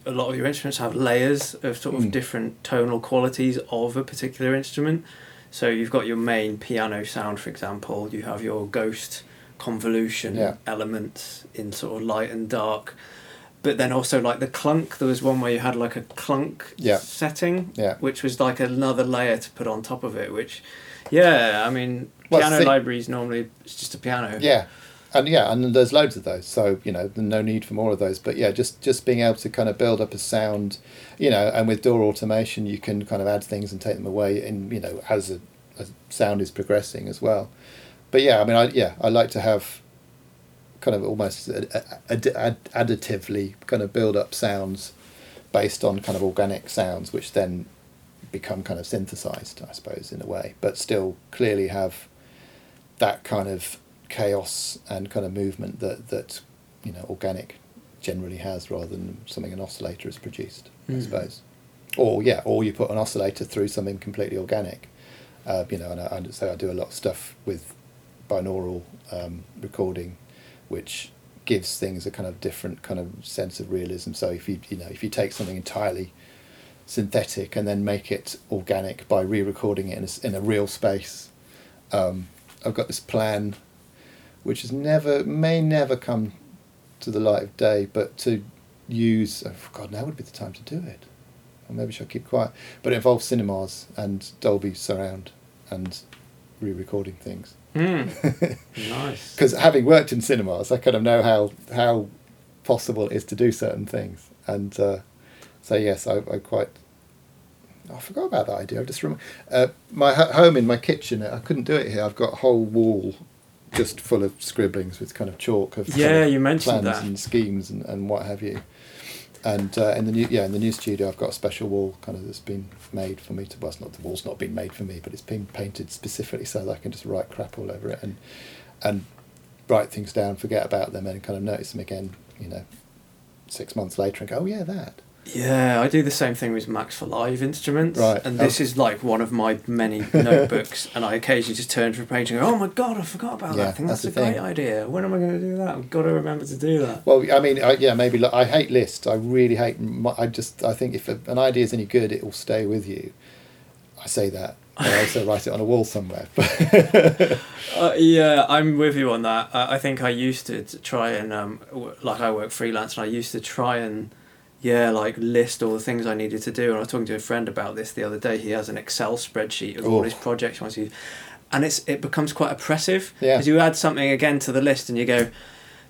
a lot of your instruments have layers of sort of Mm. different tonal qualities of a particular instrument. So you've got your main piano sound, for example. You have your ghost convolution Yeah. elements in sort of light and dark. But then also like the clunk, there was one where you had like a clunk Yeah. setting, Yeah. which was like another layer to put on top of it. Which, yeah, I mean, Well, piano libraries normally it's just a piano. Yeah, and yeah, and there's loads of those. So you know, no need for more of those. But yeah, just just being able to kind of build up a sound, you know, and with DAW automation, you can kind of add things and take them away, and you know, as a as sound is progressing as well. But yeah, I mean, I yeah, I like to have kind of almost ad- ad- additively kind of build up sounds based on kind of organic sounds, which then become kind of synthesized, I suppose, in a way, but still clearly have that kind of chaos and kind of movement that that you know organic generally has rather than something an oscillator has produced I Mm. suppose. Or yeah or you put an oscillator through something completely organic. Uh, you know and I, I so I do a lot of stuff with binaural um, recording which gives things a kind of different kind of sense of realism. So if you you know if you take something entirely synthetic and then make it organic by re-recording it in a, in a real space um, I've got this plan, which has never may never come to the light of day, but to use oh God, now would be the time to do it. Or maybe I should keep quiet. But it involves cinemas and Dolby surround and re-recording things. Hmm. nice. Because having worked in cinemas, I kind of know how how possible it is to do certain things. And uh, so yes, I, I quite. I forgot about that idea. I just rem- uh, my ho- home in my kitchen. I couldn't do it here. I've got a whole wall just full of scribblings with kind of chalk of kind Yeah, of you mentioned plans that. and schemes and, and what have you. And uh, in the new yeah in the new studio, I've got a special wall kind of that's been made for me to. Well, it's not the wall's not been made for me, but it's been painted specifically so that I can just write crap all over it and and write things down, forget about them, and kind of notice them again. You know, six months later and go, oh yeah, that. Yeah, I do the same thing with Max for Live instruments. Right. And this is like one of my many notebooks, and I occasionally just turn to a page and go, "Oh my god, I forgot about Yeah, that. I think that's, that's a the great thing. idea. When am I going to do that? I've got to remember to do that." Well, I mean, I, yeah, maybe. Like, I hate lists. I really hate. I just. I think if a, an idea is any good, it will stay with you. I say that. I also write it on a wall somewhere. Uh, yeah, I'm with you on that. I, I think I used to t- try and um, w- like I work freelance, and I used to try and yeah, like list all the things I needed to do. And I was talking to a friend about this the other day. He has an Excel spreadsheet of all his projects he wants to, and it's it becomes quite oppressive Yeah. because you add something again to the list, and you go,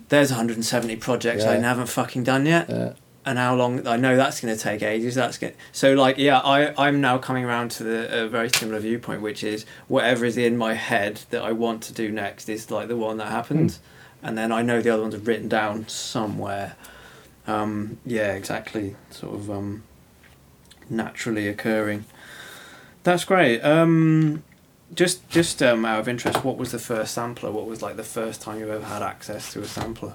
"There's 170 projects I haven't fucking done yet." uh, and how long I know that's going to take ages. That's going so like yeah. I I'm now coming around to the a very similar viewpoint, which is whatever is in my head that I want to do next is like the one that happened, and then I know the other ones are written down somewhere. Um, yeah, exactly. Sort of um, naturally occurring. That's great. Um, just just um, out of interest, what was the first sampler? What was like the first time you ever had access to a sampler?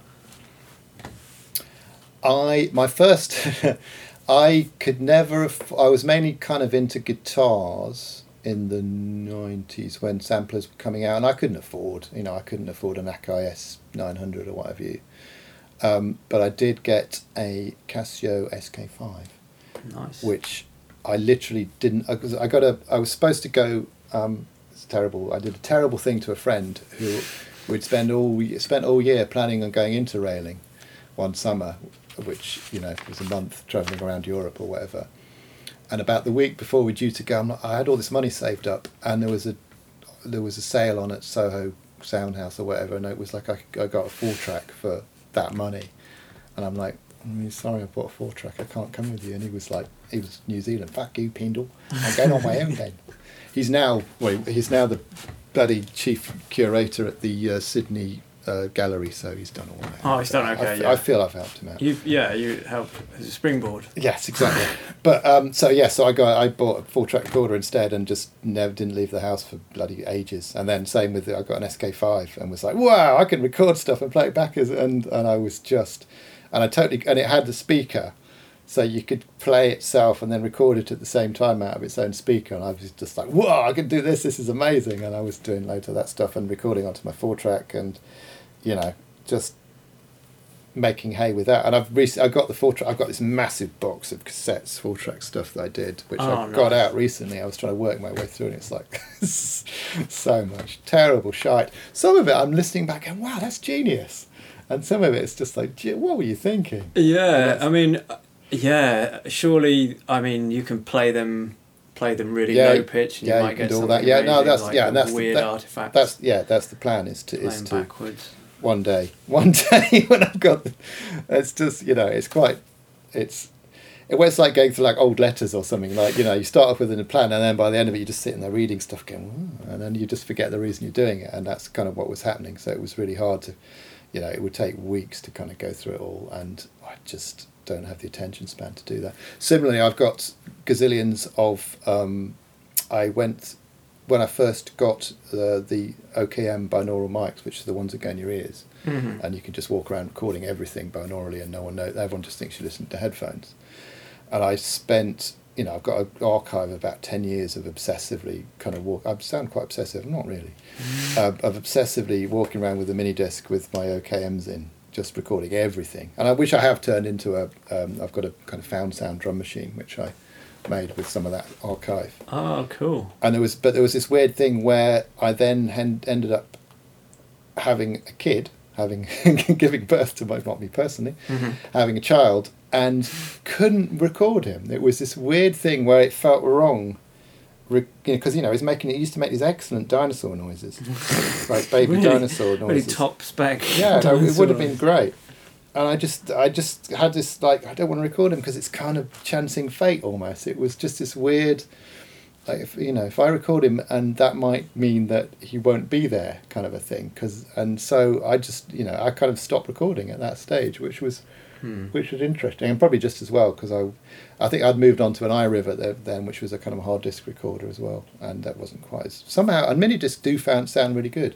I my first I could never. I was mainly kind of into guitars in the nineties when samplers were coming out, and I couldn't afford. You know, I couldn't afford an Akai S nine hundred or whatever you. Um, but I did get a Casio SK five, Nice. which I literally didn't. I, was- I got a. I was supposed to go. Um, it's terrible. I did a terrible thing to a friend who we'd spend all spent all year planning on going Interrailing, one summer, which you know was a month travelling around Europe or whatever. And about the week before we were due to go, I'm not, I had all this money saved up, and there was a there was a sale on at Soho Soundhouse or whatever, and it was like I, I got a four track for that money, and I'm like, "Mm, sorry, I bought a four track, I can't come with you. And he was like, he was New Zealand, fuck you, Pendle, I'm going on my own then. He's now, well, he's now the bloody chief curator at the uh, Sydney uh, Gallery, so he's done all that. Oh, he's done okay, f- yeah. I feel I've helped him out. You yeah, you help as a springboard. Yes, exactly. but um, so yeah, so I got I bought a four track recorder instead, and just never didn't leave the house for bloody ages. And then same with I got an SK five, and was like, wow, I can record stuff and play it back as and and I was just, and I totally and it had the speaker, so you could play itself and then record it at the same time out of its own speaker. And I was just like, whoa, I can do this. This is amazing. And I was doing loads of that stuff and recording onto my four track, and you know, just making hay with that. And I've recently I got the four track. I've got this massive box of cassettes, four track stuff that I did, which Oh, I got out recently. I was trying to work my way through, and it's like so much terrible shite. Some of it I'm listening back and wow, that's genius, and some of it it's just like, what were you thinking? Yeah, I mean, yeah. Surely, I mean, you can play them, play them really Yeah, low pitch, and yeah, you you might can get do all something that. Yeah, no, that's- like yeah, that's the- weird that- artifacts. That's yeah, that's the plan is to is to backwards. One day. One day when i've got it's just you know it's quite it's it was like going through like old letters or something like you know you start off with a plan and then by the end of it you're just sitting there reading stuff going "Ooh," and then you just forget the reason you're doing it and that's kind of what was happening. So it was really hard to you know it would take weeks to kind of go through it all and i just don't have the attention span to do that. Similarly i've got gazillions of um, i went when I first got uh, the OKM binaural mics, which are the ones that go in your ears, Mhm. and you can just walk around recording everything binaurally, and no one knows. Everyone just thinks you listen to headphones. And I spent, you know, I've got an archive of about ten years of obsessively kind of walk. I sound quite obsessive, I'm not really, uh, of obsessively walking around with a mini disc with my OKMs in, just recording everything. And I wish I have turned into a. Um, I've got a kind of found sound drum machine, which I made with some of that archive Oh, cool. and there was but there was this weird thing where I then hen- ended up having a kid, having giving birth to my not me personally, Mhm. having a child, and couldn't record him. It was this weird thing where it felt wrong. Because you know he's making he used to make these excellent dinosaur noises, like baby Really- dinosaur Really noises. top spec. Yeah, no, it would have been great. And I just, I just had this like, I don't want to record him because it's kind of chancing fate almost. It was just this weird, like, if, you know, if I record him and that might mean that he won't be there, kind of a thing. Cause, and so I just, you know, I kind of stopped recording at that stage, which was, Hmm. which was interesting and probably just as well because I, I think I'd moved on to an iRiver then, which was a kind of hard disk recorder as well, and that wasn't quite as somehow. And mini discs do found sound really good,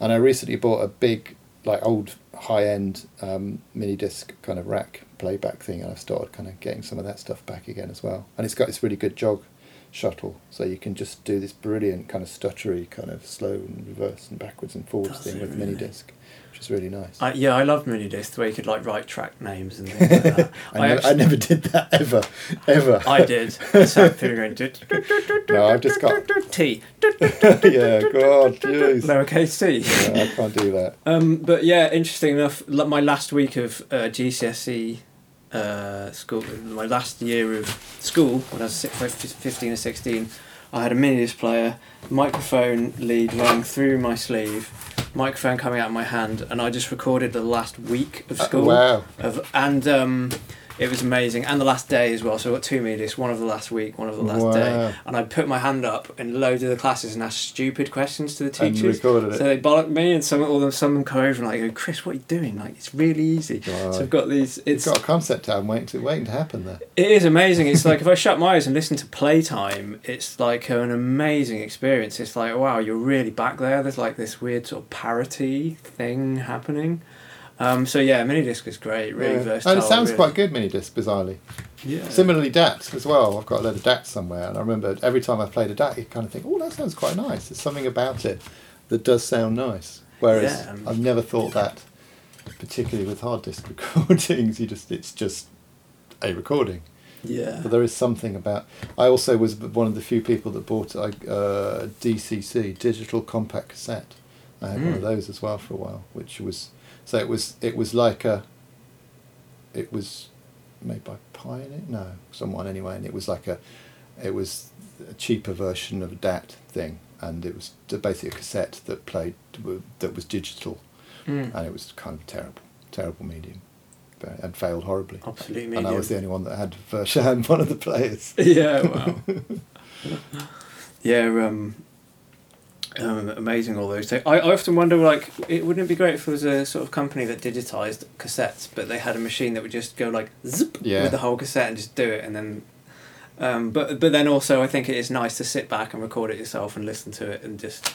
and I recently bought a big, like old high end um, mini disc kind of rack playback thing, and I've started kind of getting some of that stuff back again as well. And it's got this really good jog shuttle, so you can just do this brilliant kind of stuttery, kind of slow and reverse and backwards and forwards Does thing it with mini really? disc, which is really nice. I, yeah, I love mini discs where you could like write track names and things like that. I, I, never, I never did that ever, ever. I did. Through going No, I've just got T yeah, God, jeez. lowercase t. Yeah, I can't do that. Um, but yeah, interesting enough. My last week of uh, GCSE uh, school, my last year of school when I was si- fifteen or sixteen, I had a mini disc player, microphone lead running through my sleeve, microphone coming out of my hand, and I just recorded the last week of Uh, school. wow. Of and um, it was amazing, and the last day as well. So I got two discs, one of the last week, one of the last Wow. day, and I put my hand up in loads of the classes and asked stupid questions to the teachers. So they bollocked me, and some all them some of them come over and like, go, Chris, what are you doing? Like, it's really easy. Wow. So I've got these. It's It's got a concept album waiting to waiting to happen there. it is amazing. It's like if I shut my eyes and listen to Playtime, it's like an amazing experience. It's like wow, you're really back there. There's like this weird sort of parody thing happening. Um, so yeah, mini disc is great, really Yeah. versatile. And it sounds really. quite good, mini disc, bizarrely. Yeah. Similarly, DAT as well. I've got a load of DAT somewhere, and I remember every time I played a DAT, you kind of think, "Oh, that sounds quite nice." There's something about it that does sound nice. Whereas Yeah, um, I've never thought that, particularly with hard disk recordings. You just it's just a recording. Yeah. But there is something about. I also was one of the few people that bought a uh, DCC digital compact cassette. I had one of Mm. those as well for a while, which was so it was it was like a. It was made by Pioneer, no, someone anyway, and it was like a, it was a cheaper version of a DAT thing, and it was basically a cassette that played that was digital, Mm. and it was kind of terrible, terrible medium, and failed horribly. Absolute And I was the only one that had version had one of the players. yeah. Wow. yeah. Um, um, amazing all those things. I, I often wonder, like, it wouldn't it be great if there was a sort of company that digitized cassettes, but they had a machine that would just go like zip Yeah. with the whole cassette and just do it, and then. Um, but but then also I think it is nice to sit back and record it yourself and listen to it and just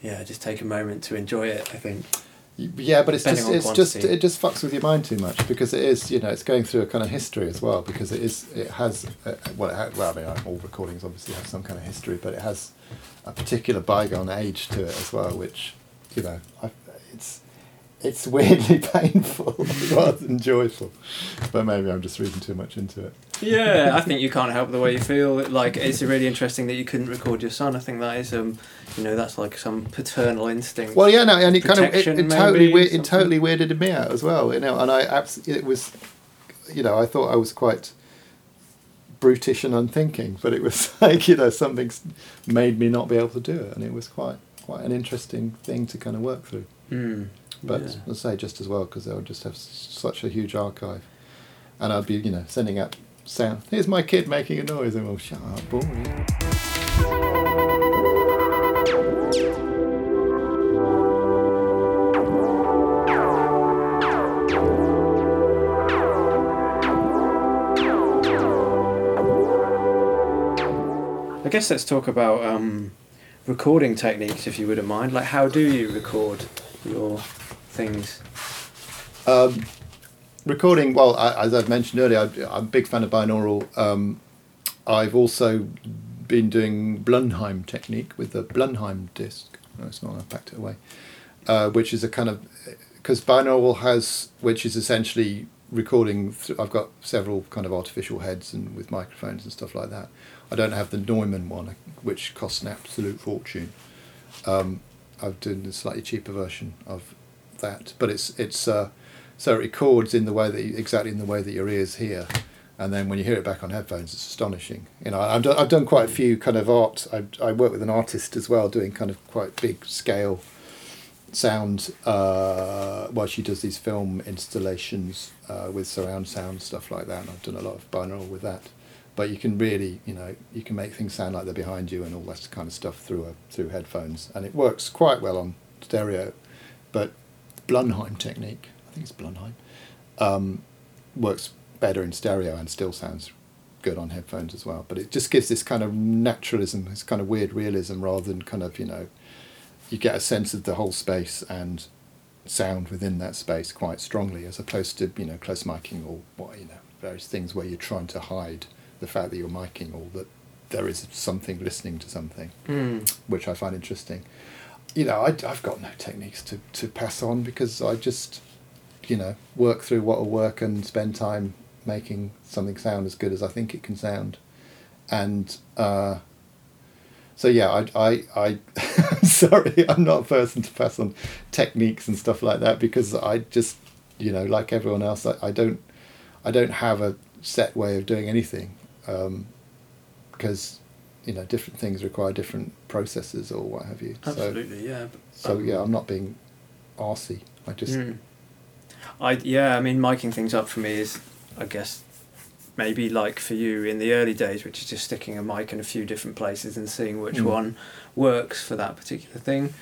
yeah just take a moment to enjoy it. I think. Yeah, but it's just it's just it just fucks with your mind too much because it is you know it's going through a kind of history as well because it is it has uh, well it ha- well I mean all recordings obviously have some kind of history but it has a particular bygone age to it as well which you know I, it's it's weirdly painful rather than joyful but maybe I'm just reading too much into it. Yeah, I think you can't help the way you feel. Like it's really interesting that you couldn't record your son. I think that is um, you know, that's like some paternal instinct. Well, yeah, no, and it kind of it, it totally weird, it totally weirded me out as well. You know, and I absolutely it was, you know, I thought I was quite brutish and unthinking, but it was like you know something made me not be able to do it, and it was quite quite an interesting thing to kind of work through. Mm, But yeah. let's say just as well because they would just have such a huge archive, and I'd be you know sending out sound. Here's my kid making a noise, and well, shut up, boring. I guess let's talk about um, recording techniques, if you wouldn't mind. Like, how do you record your things? Um, recording, well, I, as I've mentioned earlier, I, I'm a big fan of binaural. Um, I've also been doing Blumlein technique with the Blumlein disc. No, it's not, I've packed it away. Uh, which is a kind of, because binaural has, which is essentially recording, th- I've got several kind of artificial heads and with microphones and stuff like that. I don't have the Neumann one, which costs an absolute fortune. Um, I've done a slightly cheaper version of that, but it's it's uh, so it records in the way that you, exactly in the way that your ears hear, and then when you hear it back on headphones, it's astonishing. You know, I've done, I've done quite a few kind of art. I I work with an artist as well, doing kind of quite big scale sound. Uh, well, she does these film installations uh, with surround sound stuff like that, and I've done a lot of binaural with that. But you can really, you know, you can make things sound like they're behind you and all that kind of stuff through a, through headphones, and it works quite well on stereo. But Blumlein technique, I think it's Blumlein, um, works better in stereo and still sounds good on headphones as well. But it just gives this kind of naturalism, this kind of weird realism, rather than kind of you know, you get a sense of the whole space and sound within that space quite strongly, as opposed to you know close miking or what you know various things where you're trying to hide the fact that you're miking or that there is something listening to something Mm. which I find interesting. You know, I, I've got no techniques to, to pass on because I just, you know, work through what will work and spend time making something sound as good as I think it can sound. And uh, so, yeah, I, I, I sorry, I'm not a person to pass on techniques and stuff like that because I just, you know, like everyone else, I, I don't, I don't have a set way of doing anything because you know different things require different processes or what have you. So, Absolutely, yeah. so yeah, I'm not being arsey. I just Mm. I yeah, I mean, miking things up for me is, I guess, maybe like for you in the early days, which is just sticking a mic in a few different places and seeing which Mm. one works for that particular thing.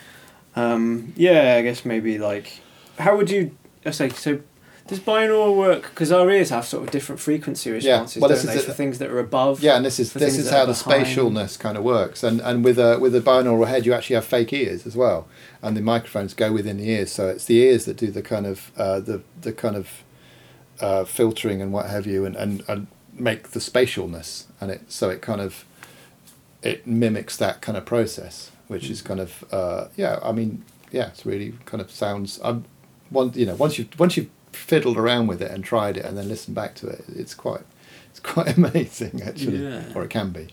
Um, yeah, I guess maybe like, how would you? I say so. Does binaural work? Because our ears have sort of different frequency responses, yeah. well, don't this they? For it. things that are above. Yeah, and this is this is how the behind. spatialness kind of works, and and with a with a binaural head, you actually have fake ears as well, and the microphones go within the ears, so it's the ears that do the kind of uh, the the kind of uh, filtering and what have you, and, and and make the spatialness, and it so it kind of it mimics that kind of process, which is kind of uh, yeah, I mean yeah, it's really kind of sounds. I'm one you know once you once you've fiddled around with it and tried it and then listened back to it, it's quite it's quite amazing actually, Yeah. or it can be.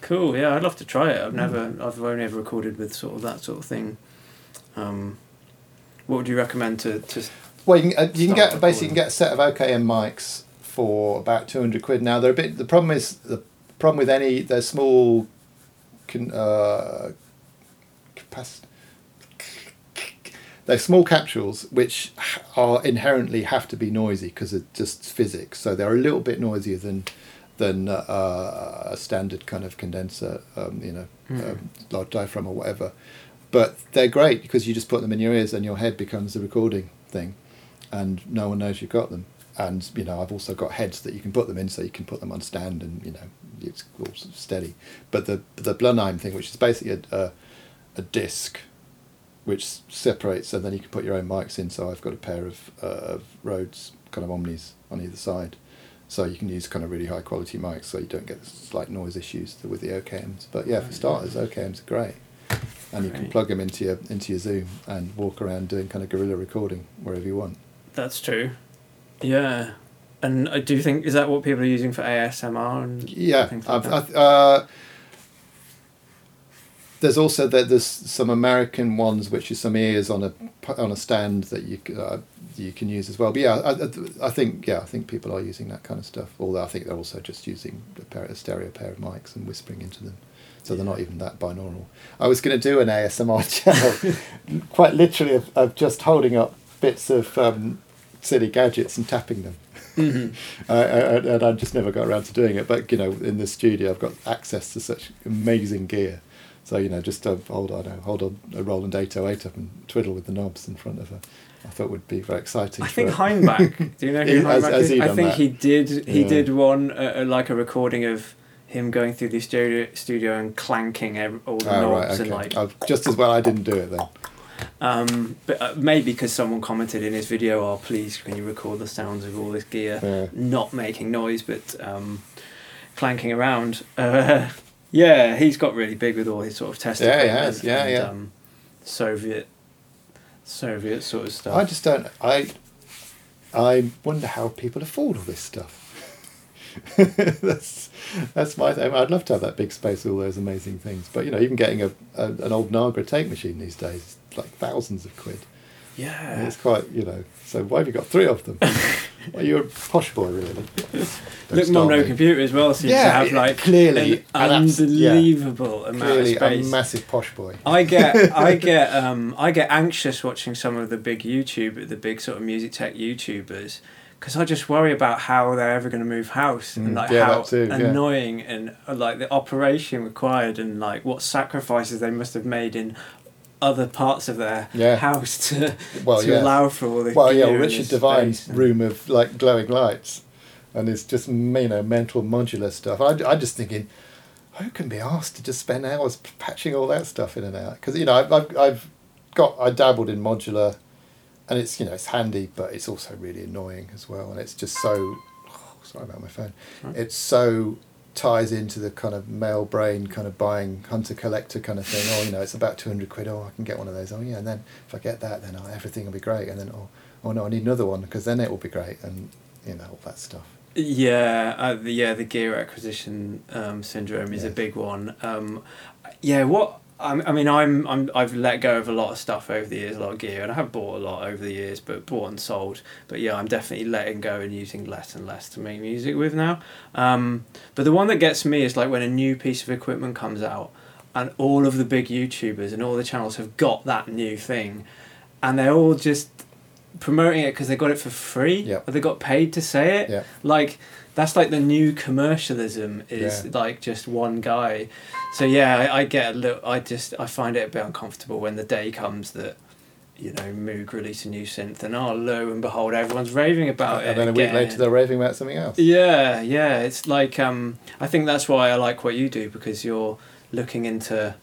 Cool. Yeah, I'd love to try it. I've Mm. never, I've only ever recorded with sort of that sort of thing. Um, what would you recommend to to? Well, you can, uh, you can get basically you can get a set of OKM mics for about two hundred quid. Now they're a bit. The problem is the problem with any they're small, can uh, capacity. They're small capsules which are inherently have to be noisy because of just physics. So they're a little bit noisier than than uh, a standard kind of condenser, um, you know, Mm. um, large diaphragm or whatever. But they're great because you just put them in your ears and your head becomes the recording thing, and no one knows you've got them. And you know, I've also got heads that you can put them in, so you can put them on stand, and you know, it's all steady. But the the Blumlein thing, which is basically a a, a disc, which separates, and then you can put your own mics in. So I've got a pair of uh, of Rode kind of Omnis on either side, so you can use kind of really high quality mics, so you don't get slight noise issues with the OKMs. But yeah, for starters, OKMs are great, and you can plug them into your into your Zoom and walk around doing kind of guerrilla recording wherever you want. That's true. Yeah, and I do think is that what people are using for ASMR and Yeah, like I've, that? I, uh, there's also that there's some American ones which is some ears on a on a stand that you uh, you can use as well. But yeah, I, I- I think yeah, I think people are using that kind of stuff. Although I think they're also just using a, pair, a stereo pair of mics and whispering into them, so they're not even that binaural. I was going to do an ASMR channel, quite literally of, of just holding up bits of um, silly gadgets and tapping them. Mhm. Uh, uh, and I just never got around to doing it. But you know, in the studio, I've got access to such amazing gear. So you know, just to hold on, hold on a Roland 808 up and twiddle with the knobs in front of her, I thought would be very exciting. I think. Hainbach. Do you know who Hainbach is? I think that? he did. He Yeah. did one uh, uh, like a recording of him going through the studio, studio and clanking all the Oh, knobs right, and like. I've- just as well I didn't do it then. Um, but uh, maybe because someone commented in his video, "Oh, please, can you record the sounds of all this gear, Yeah. not making noise, but um, clanking around?" Uh, yeah, he's got really big with all his sort of test Yeah, he has. Yeah, and, yeah. Um, Soviet, Soviet sort of stuff. I just don't. I I wonder how people afford all this stuff. that's that's my thing. I'd love to have that big space with all those amazing things. But you know, even getting a, a an old Nagra tape machine these days is like thousands of quid. And yeah, It's quite you know. So why have you got three of them? well, you're a posh boy, really. Look, start Mum No me. Computer as well seems to Yeah, have like clearly, an and that's- yeah. unbelievable amount Clearly, of a massive posh boy. I get I get um I get anxious watching some of the big YouTube the big sort of music tech YouTubers because I just worry about how they're ever going to move house and Mm, like yeah, how too, yeah. annoying and uh, like the operation required and like what sacrifices they must have made in other parts of their Yeah. house to Well, to yeah. allow for all this. Well, yeah, Richard Devine's room of like glowing lights, and it's just you know mental modular stuff. I I just thinking, who can be asked to just spend hours patching all that stuff in and out? Because you know I've, I've I've got I dabbled in modular, and it's you know it's handy, but it's also really annoying as well, and it's just so. Oh, sorry about my phone. Right. It's so ties into the kind of male brain kind of buying hunter collector kind of thing. Oh, you know, it's about two hundred quid. Oh, I can get one of those. Oh, yeah, and then if I get that, then oh, everything will be great. And then oh, oh no, I need another one because then it will be great, and you know all that stuff. Yeah, uh, the, yeah, the gear acquisition um, syndrome is a big one. Um, yeah, what I mean, I'm, I'm, I've let go of a lot of stuff over the years, a lot of gear, and I have bought a lot over the years, but bought and sold. But yeah, I'm definitely letting go and using less and less to make music with now. Um, but the one that gets me is like when a new piece of equipment comes out, and all of the big YouTubers and all the channels have got that new thing, and they're all just promoting it because they got it for free Yep. or they got paid to say it Yeah. like that's like the new commercialism is Yeah. like just one guy so yeah I, I get a little i just i find it a bit uncomfortable when the day comes that you know, Moog release a new synth, and oh, lo and behold, everyone's raving about it. and then a week later they're raving about something else. Yeah, yeah. It's like um, I think that's why I like what you do because you're looking into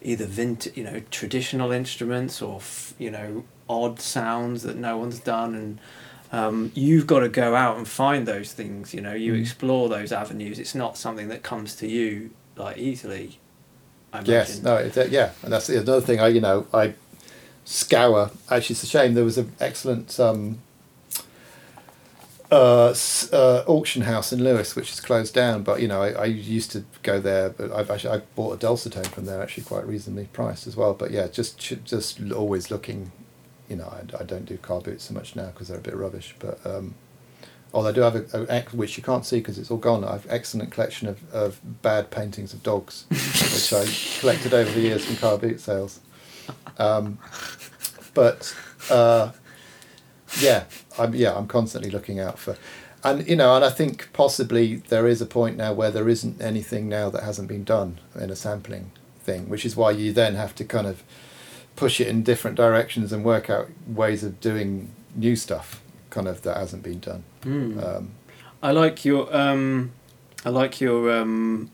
either vint, you know, traditional instruments or f- you know, odd sounds that no one's done, and um, you've got to go out and find those things. You know, you Mm. explore those avenues. It's not something that comes to you like easily. Yes, no, it, uh, yeah, and that's another thing. I, you know, I scour. Actually, it's a shame. There was an excellent um, uh, uh, auction house in Lewes, which is closed down. But you know, I, I used to go there. But I've actually I bought a dulcitone from there, actually quite reasonably priced as well. But yeah, just just always looking. You know, I, I don't do car boots so much now because they're a bit rubbish. But um, although I do have a, a which you can't see because it's all gone. I have excellent collection of, of bad paintings of dogs, which I collected over the years from car boot sales. Um, but uh, yeah, I'm yeah I'm constantly looking out for, and you know, and I think possibly there is a point now where there isn't anything now that hasn't been done in a sampling thing, which is why you then have to kind of push it in different directions and work out ways of doing new stuff, kind of that hasn't been done. Mm. Um, I like your um, I like your um,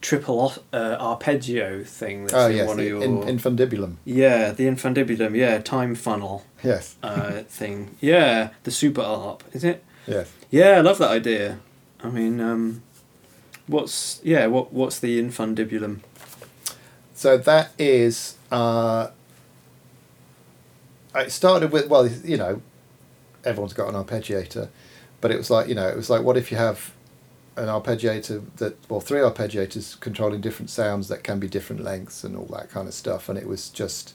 triple uh, arpeggio thing. That's oh in yes, one of your in, infundibulum. yeah, the infundibulum. Yeah, time funnel Yes, uh, thing. Yeah, the super arp. Is it? yes. Yeah, I love that idea. I mean, um, what's yeah? What what's the infundibulum? So that is. Uh, it started with well, you know, everyone's got an arpeggiator, but it was like you know, it was like what if you have an arpeggiator that well, three arpeggiators controlling different sounds that can be different lengths and all that kind of stuff, and it was just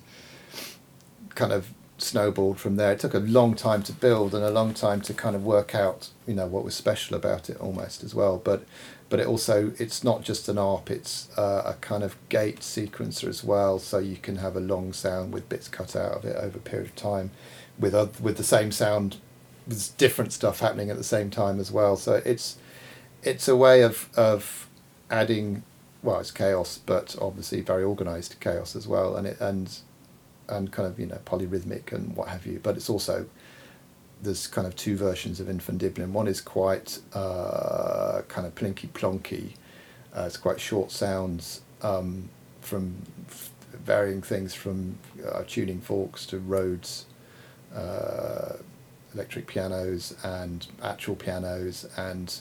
kind of snowballed from there. It took a long time to build and a long time to kind of work out, you know, what was special about it almost as well. But but it also it's not just an ARP; it's uh, a kind of gate sequencer as well. So you can have a long sound with bits cut out of it over a period of time, with with the same sound, with different stuff happening at the same time as well. So it's it's a way of of adding well it's chaos but obviously very organized chaos as well and it and and kind of you know polyrhythmic and what have you but it's also there's kind of two versions of infundibulum one is quite uh, kind of plinky plonky. Uh, it's quite short sounds um, from f- varying things from uh, tuning forks to Rhodes uh, electric pianos and actual pianos and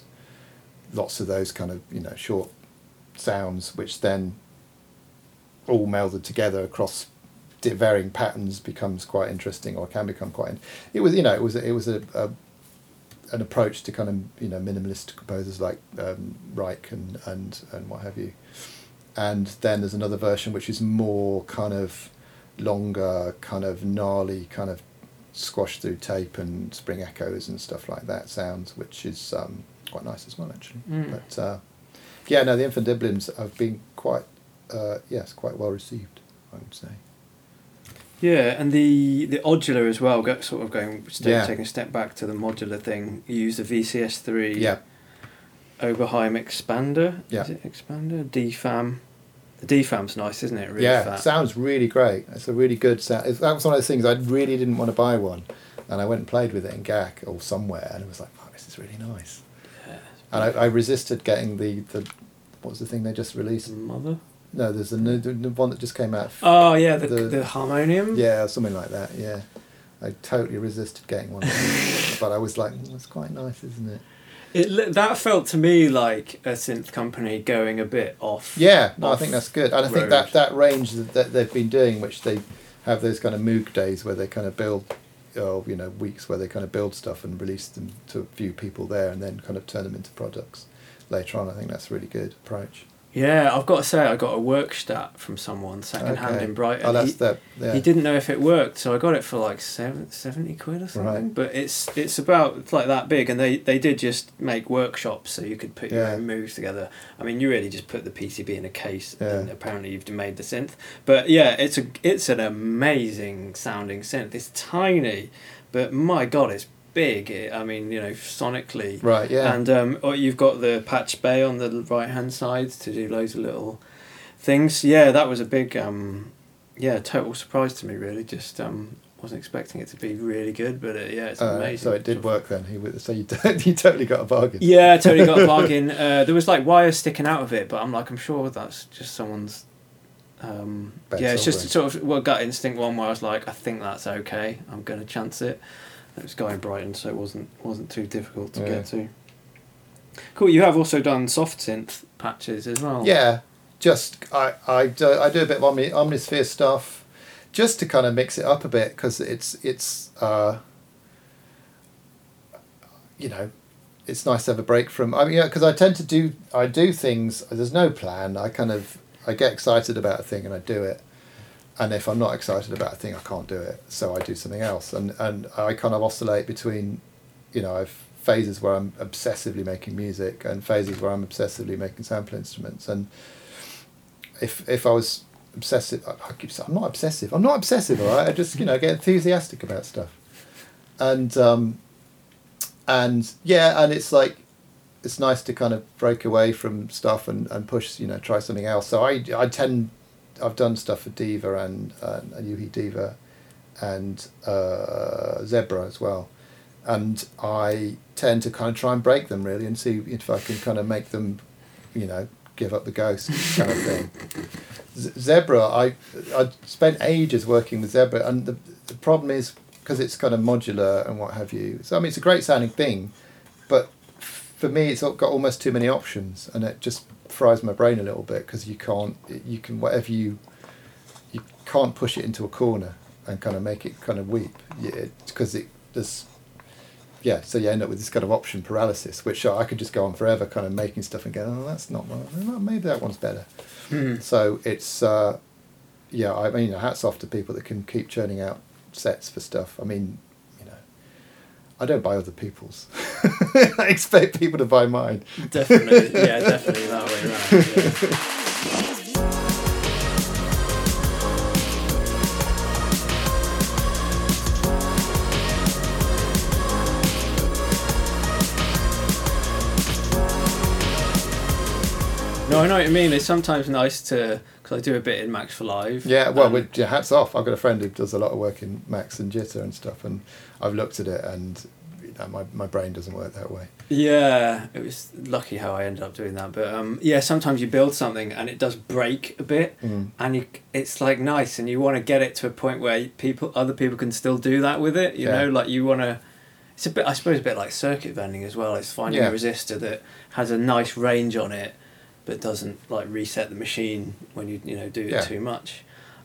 lots of those kind of you know short sounds which then all melded together across varying patterns becomes quite interesting or can become quite it was you know it was it was a, a an approach to kind of you know minimalist composers like um, Reich and and and what have you. And then there's another version which is more kind of longer kind of gnarly kind of squash through tape and spring echoes and stuff like that sounds which is um, quite nice as well actually. Mm. but uh, yeah no the infundibulums have been quite uh, yes quite well received I would say Yeah, and the the modular as well. Go, sort of going step, Yeah. taking a step back to the modular thing. You use the VCS three. yeah Oberheim expander. Yeah. Is it expander? DFAM. The DFAM's nice, isn't it? Really yeah fat. sounds really great it's a really good sound that was one of those things I really didn't want to buy one and I went and played with it in GAK or somewhere and it was like oh this is really nice Yeah. and I, I resisted getting the, the what was the thing they just released Mother. No there's the new the, one that just came out Oh yeah, the The- the, harmonium. yeah something like that yeah I totally resisted getting one but I was like mm, that's quite nice isn't it It that felt to me like a synth company going a bit off. Yeah, no, I think that's good, and I think road. that that range that, that they've been doing, which they have those kind of Moog days where they kind of build, or you know, weeks where they kind of build stuff and release them to a few people there, and then kind of turn them into products later on. I think that's a really good approach. Yeah, I've got to say, I got a Werkstatt from someone second hand Okay. in Brighton. Oh, that's He- that. Yeah. He didn't know if it worked, so I got it for like seven, 70 quid or something. Right. But it's it's about it's like that big, and they, they did just make workshops so you could put your Yeah. own moves together. I mean, you really just put the PCB in a case, Yeah. and apparently you've made the synth. But yeah, it's a it's an amazing sounding synth. It's tiny, but my god, it's big. It, I mean, you know, sonically. Right. Yeah. And um, or you've got the patch bay on the right hand side to do loads of little things. Yeah, that was a big, um, yeah, total surprise to me. Really, just um, wasn't expecting it to be really good, but uh, yeah, it's Uh, amazing. so it did work then. He so you, you totally got a bargain. Yeah, I totally got a bargain. Uh, there was like wires sticking out of it, but I'm like, I'm sure that's just someone's. Um, yeah, it's just sort of well, gut instinct one where I was like, I think that's okay. I'm to chance it. It was going Brighton, so it wasn't wasn't too difficult to Yeah. get to. Cool. You have also done soft synth patches as well. Yeah, just I I do, I do a bit of Omni, Omnisphere stuff, just to kind of mix it up a bit because it's it's uh, you know, it's nice to have a break from. I mean, yeah, because I tend to do I do things. There's no plan. I kind of I get excited about a thing and I do it, and if I'm not excited about a thing, I can't do it. So I do something else, and and I kind of oscillate between, you know, I've phases where I'm obsessively making music and phases where I'm obsessively making sample instruments and if if I was obsessive, I, I keep saying I'm not obsessive. I'm not obsessive, all right. I just you know get enthusiastic about stuff, and um, and yeah, and it's like it's nice to kind of break away from stuff and, and push you know try something else. So I I tend I've done stuff for Diva and uh, u-he Diva, and uh, Zebra as well, and I tend to kind of try and break them really and see if I can kind of make them, you know, give up the ghost kind of thing. Z- Zebra, I I spent ages working with Zebra, and the, the problem is because it's kind of modular and what have you. So I mean, it's a great sounding thing, but for me, it's got almost too many options, and it just fries my brain a little bit because you can't you can whatever you you can't push it into a corner and kind of make it kind of weep. Because it there's yeah so you end up with this kind of option paralysis which I could just go on forever kind of making stuff and going oh that's not maybe that one's better. Hmm. so it's uh, yeah I mean hats off to people that can keep churning out sets for stuff. I mean I don't buy other people's I expect people to buy mine Definitely. yeah, definitely that way around. Yeah. No, I know what you mean. It's sometimes nice to because I do a bit in Max for Live. Yeah, well, and- with, yeah, hats off. I've got a friend who does a lot of work in Max and Jitter and stuff, and I've looked at it, and you know, my my brain doesn't work that way. Yeah, it was lucky how I ended up doing that. But um, yeah, sometimes you build something and it does break a bit, Mm. and you it's like nice, and you want to get it to a point where people, other people can still do that with it. You Yeah. know, like you want to. It's a bit, I suppose, a bit like circuit bending as well. It's finding Yeah. a resistor that has a nice range on it, but doesn't like reset the machine when you you know do it Yeah. too much.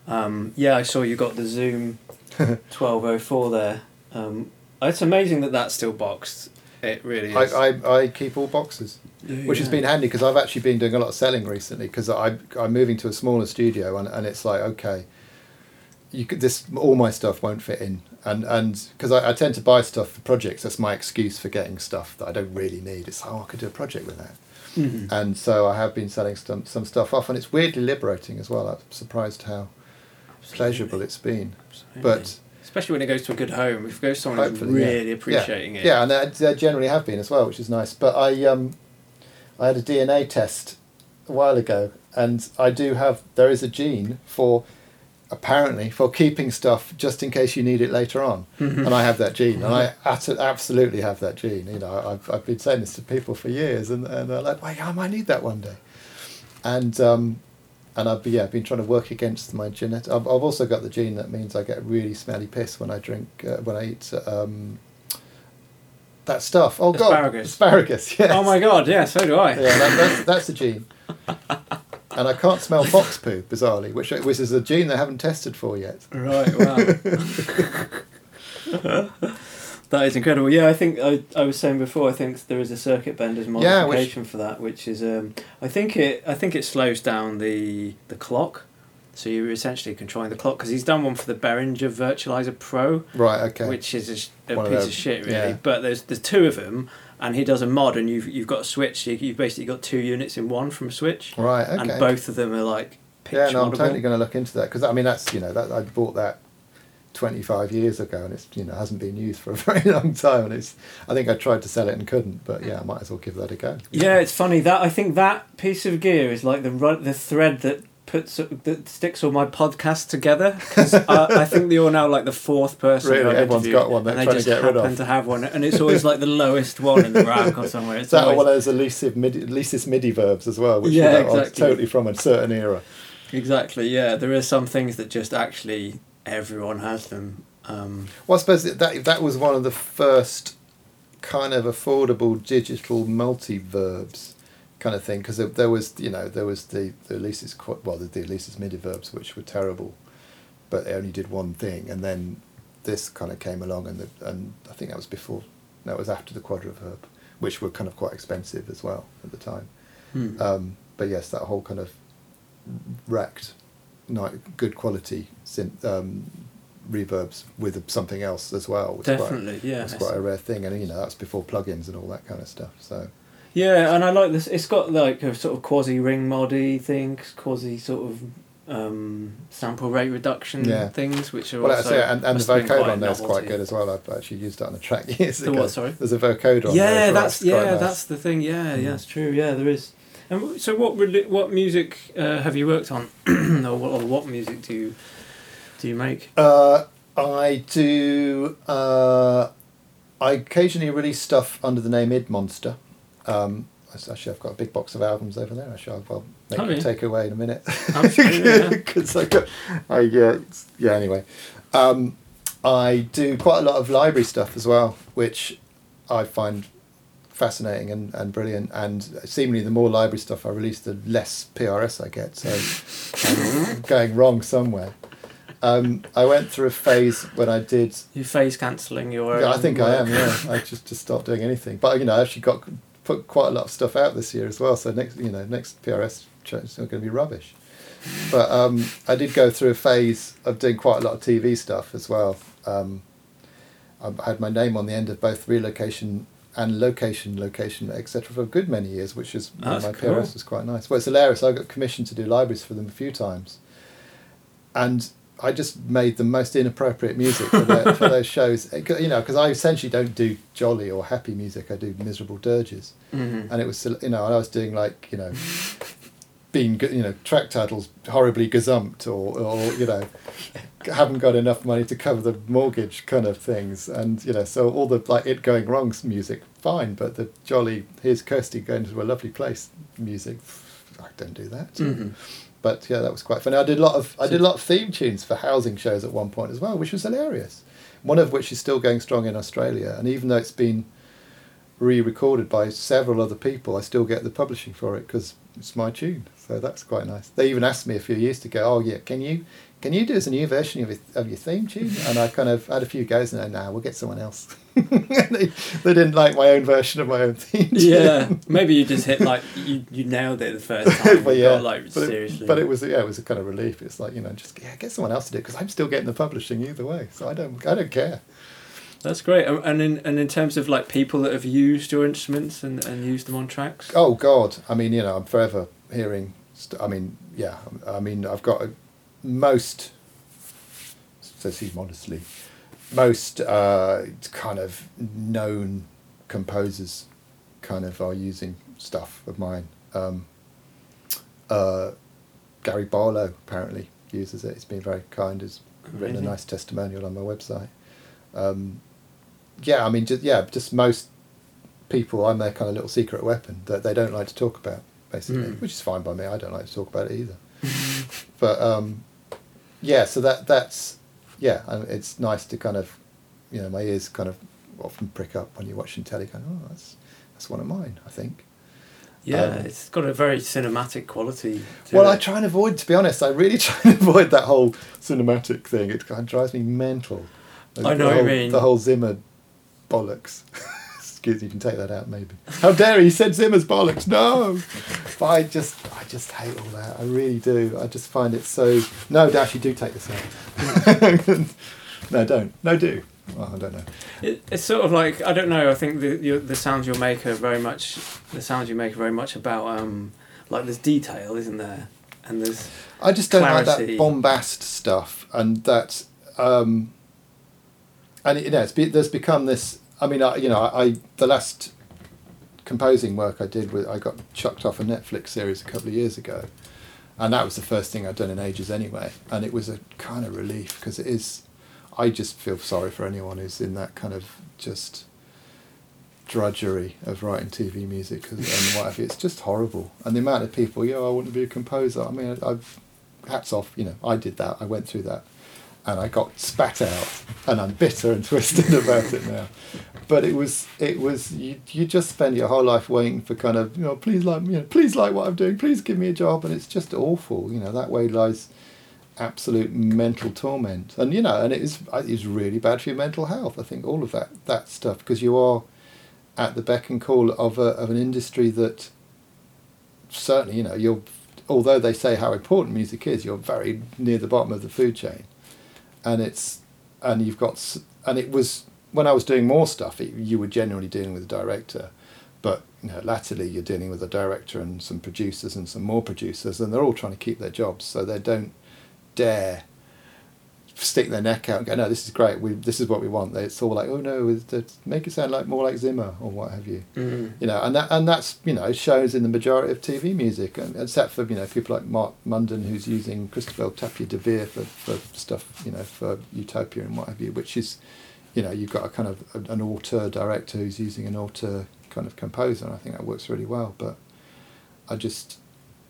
Um, yeah, I saw you got the Zoom twelve oh four there. Um, it's amazing that that's still boxed. It really is. I, I, I keep all boxes, which has been handy because I've actually been doing a lot of selling recently because I I'm moving to a smaller studio and, and it's like okay, you could this all my stuff won't fit in and and because I, I tend to buy stuff for projects that's my excuse for getting stuff that I don't really need. It's like, oh I could do a project with that. Mhm. and so I have been selling some some stuff off, and it's weirdly liberating as well. I'm surprised how pleasurable it's been. But especially when it goes to a good home, if it goes to someone who's Hopefully, yeah. really appreciating it. yeah, and they, they generally have been as well, which is nice. But I um, I had a DNA test a while ago, and I do have there is a gene for apparently for keeping stuff just in case you need it later on, Mm-hmm. and I have that gene, and I at- absolutely have that gene. You know, I've I've been saying this to people for years, and, and they're like, "Wait, I might need that one day," and um, and I've been, yeah, I've been trying to work against my genetic. I've, I've also got the gene that means I get really smelly piss when I drink uh, when I eat um, that stuff. Oh god, Asparagus. asparagus. Yes. Oh my god, yeah, so do I. Yeah, that, that's that's a gene. And I can't smell fox poo, bizarrely, which which is a gene they haven't tested for yet. Right, wow. that is incredible. Yeah, I think I, I was saying before. I think there is a circuit bender's Yeah, which- modification for that, which is um, I think it I think it slows down the the clock. So you're essentially controlling the clock because he's done one for the Behringer Virtualizer Pro, Right. Okay. which is a, a One of piece of shit, really. yeah. But there's there's two of them, and he does a mod, and you've you've got a switch. You, you've basically got two units in one from a switch, right. Okay. and both of them are like pitch yeah, no, I'm totally going to look into that because I mean that's you know that I bought that 25 years ago and it's you know hasn't been used for a very long time and it's I think I tried to sell it and couldn't but yeah I might as well give that a go. Yeah, it's funny that I think that piece of gear is like the the thread that puts that sticks all my podcasts together because I, I think you're now like the fourth person. Really, everyone's got one they're and they trying to just get rid happen of. to have one, and it's always like the lowest one in the rack or somewhere. It's that always, one of those elusive midi, elusive MIDI verbs as well, which Yeah, exactly. totally from a certain era. exactly yeah. There are some things that just actually everyone has them. Um, Well, I suppose that- that was one of the first kind of affordable digital multi-verbs kind of thing because there, there was you know there was the the Alesis well the, the Alesis MIDI verbs which were terrible, but they only did one thing, and then this kind of came along and the, and I think that was before that was after the Quadraverb, which were kind of quite expensive as well at the time. hmm. Um, but yes, that whole kind of wrecked, good quality synth, um, reverbs with something else as well. Was Definitely, quite, yeah. was quite a rare thing, and you know that's before plugins and all that kind of stuff. So Yeah, and I like this. It's got like a sort of quasi ring moddy thing, quasi sort of um, sample rate reduction Yeah. things, which are well, also that's and, and the vocoder on there's quite good as well. I've actually used that on a track years The ago. what, sorry? There's a vocoder on there. Yeah, as well. that's yeah, that's the thing. Yeah, Mm. yeah, it's true. Yeah, there is. And so, what what music uh, have you worked on, or, what, or what music do you do you make? Uh, I do. Uh, I occasionally release stuff under the name Id Monster. Um, actually, I've got a big box of albums over there. Actually, I'll, I'll make Oh, yeah. take away in a minute. Absolutely, yeah. Because I got, I yeah, yeah. Anyway, um, I do quite a lot of library stuff as well, which I find fascinating and, and brilliant. And seemingly, the more library stuff I release, the less PRS I get. So I'm going wrong somewhere. Um, I went through a phase when I did. You phase cancelling your. Yeah, I think I am. Yeah, I just just stopped doing anything. But you know, I actually got put quite a lot of stuff out this year as well. So next, you know, next PRS is not going to be rubbish. But um, I did go through a phase of doing quite a lot of TV stuff as well. Um, I had my name on the end of both relocation and location, location, etc. for a good many years, which is my cool. PRS was quite nice. Well, it's hilarious. I got commissioned to do libraries for them a few times, and I just made the most inappropriate music for, their, for those shows. You know, because I essentially don't do jolly or happy music. I do miserable dirges, Mhm. and it was you know I was doing like you know being good you know track titles horribly gazumped or or you know haven't got enough money to cover the mortgage kind of things. And you know so all the like it going wrong music fine but the jolly here's Kirsty going to a lovely place music I don't do that. Mhm. but yeah that was quite funny. I did a lot of I did a lot of theme tunes for housing shows at one point as well which was hilarious. One of which is still going strong in Australia. And even though it's been re-recorded by several other people I still get the publishing for it because it's my tune so that's quite nice they even asked me a few years ago oh yeah can you can you do us a new version of your, of your theme tune and I kind of had a few goes and I nah we'll get someone else they, they didn't like my own version of my own theme tune Yeah, maybe you just hit like you, you nailed it the first time. but yeah, got, like but, seriously. It, but it was yeah, it was a kind of relief. It's like you know, just yeah, get someone else to do it because I'm still getting the publishing either way, so I don't I don't care. That's great. And and in and in terms of like people that have used your instruments and, and used them on tracks. Oh God, I mean you know I'm forever hearing. St- I mean yeah, I mean I've got a, most. Says he modestly, most uh, kind of known composers, kind of are using stuff of mine. Um, uh, Gary Barlow apparently uses it. He's been very kind. Has written a nice testimonial on my website. Um, yeah, I mean, just, yeah, just most people, I'm their kind of little secret weapon that they don't like to talk about, basically, Mm. which is fine by me. I don't like to talk about it either. but um, yeah, so that that's yeah, and it's nice to kind of, you know, my ears kind of often prick up when you're watching telly, going, oh, that's that's one of mine, I think. Yeah, Um, it's got a very cinematic quality. To Well, it. I try and avoid, to be honest, I really try and avoid that whole cinematic thing. It kind of drives me mental. I know the you mean. The whole Zimmer bollocks. Excuse me, you can take that out maybe. How dare he? He said Zimmer's bollocks. No! But I just, I just hate all that. I really do. I just find it so. No, Dash, you do take this out. no, don't. No, do. Well, I don't know. It, it's sort of like I don't know. I think the your, the sounds you make are very much the sounds you make are very much about um like there's detail, isn't there? And there's I just don't like that bombast stuff, and that, um, and you know, it's be, there's become this. I mean, I, you know, I the last composing work I did with I got chucked off a Netflix series a couple of years ago, and that was the first thing I'd done in ages anyway, and it was a kind of relief because it is. I just feel sorry for anyone who's in that kind of just drudgery of writing TV music and what have you. It's just horrible, and the amount of people, yeah, I want to be a composer. I mean, I've hats off. You know, I did that. I went through that, and I got spat out, and I'm bitter and twisted about it now. But it was, it was. You, you just spend your whole life waiting for kind of, you know, please like, you know, please like what I'm doing. Please give me a job, and it's just awful. You know, that way lies absolute mental torment, and you know, and it is, it is really bad for your mental health. I think all of that, that stuff, because you are at the beck and call of a, of an industry that certainly, you know, you're although they say how important music is, you're very near the bottom of the food chain, and it's and you've got and it was when I was doing more stuff, it, you were generally dealing with a director, but you know latterly you're dealing with a director and some producers and some more producers, and they're all trying to keep their jobs, so they don't dare stick their neck out and go, no, this is great. We this is what we want. It's all like, oh no, make it sound like more like Zimmer or what have you. Mm. You know, and that and that's you know shows in the majority of TV music, and except for you know people like Mark Munden who's using Christopher Tapia de Veer for for stuff you know for Utopia and what have you, which is, you know, you've got a kind of an auteur director who's using an auteur kind of composer, and I think that works really well. But I just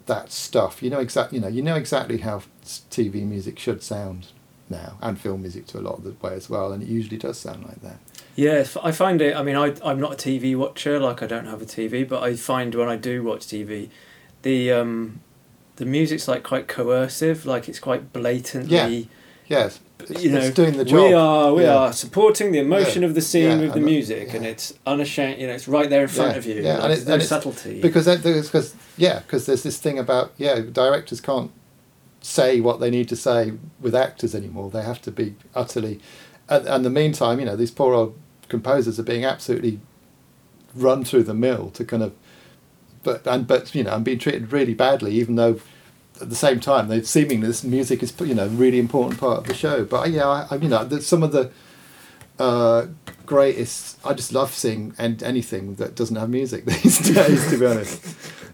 that stuff, you know exactly, you know, you know exactly how TV music should sound now, and film music to a lot of the way as well, and it usually does sound like that. Yeah, I find it. I mean, I I'm not a TV watcher. Like I don't have a TV, but I find when I do watch TV, the um, the music's like quite coercive. Like it's quite blatantly. Yeah. Yes. It's, you know, it's doing the job. We are we Yeah. are supporting the emotion Yeah. of the scene Yeah, with the and music, and it's unashamed. You know, it's right there in front of you. yeah, Like, and there's it's- no and it's- subtlety. because that, because yeah, because there's this thing about yeah, directors can't say what they need to say with actors anymore. They have to be utterly, and, and the meantime, you know, these poor old composers are being absolutely run through the mill to kind of, but and but you know, I'm being treated really badly, even though at the same time they seemingly this music is you know really important part of the show. But yeah, I, I you know, some of the uh, greatest. I just love seeing and anything that doesn't have music these days. To be honest,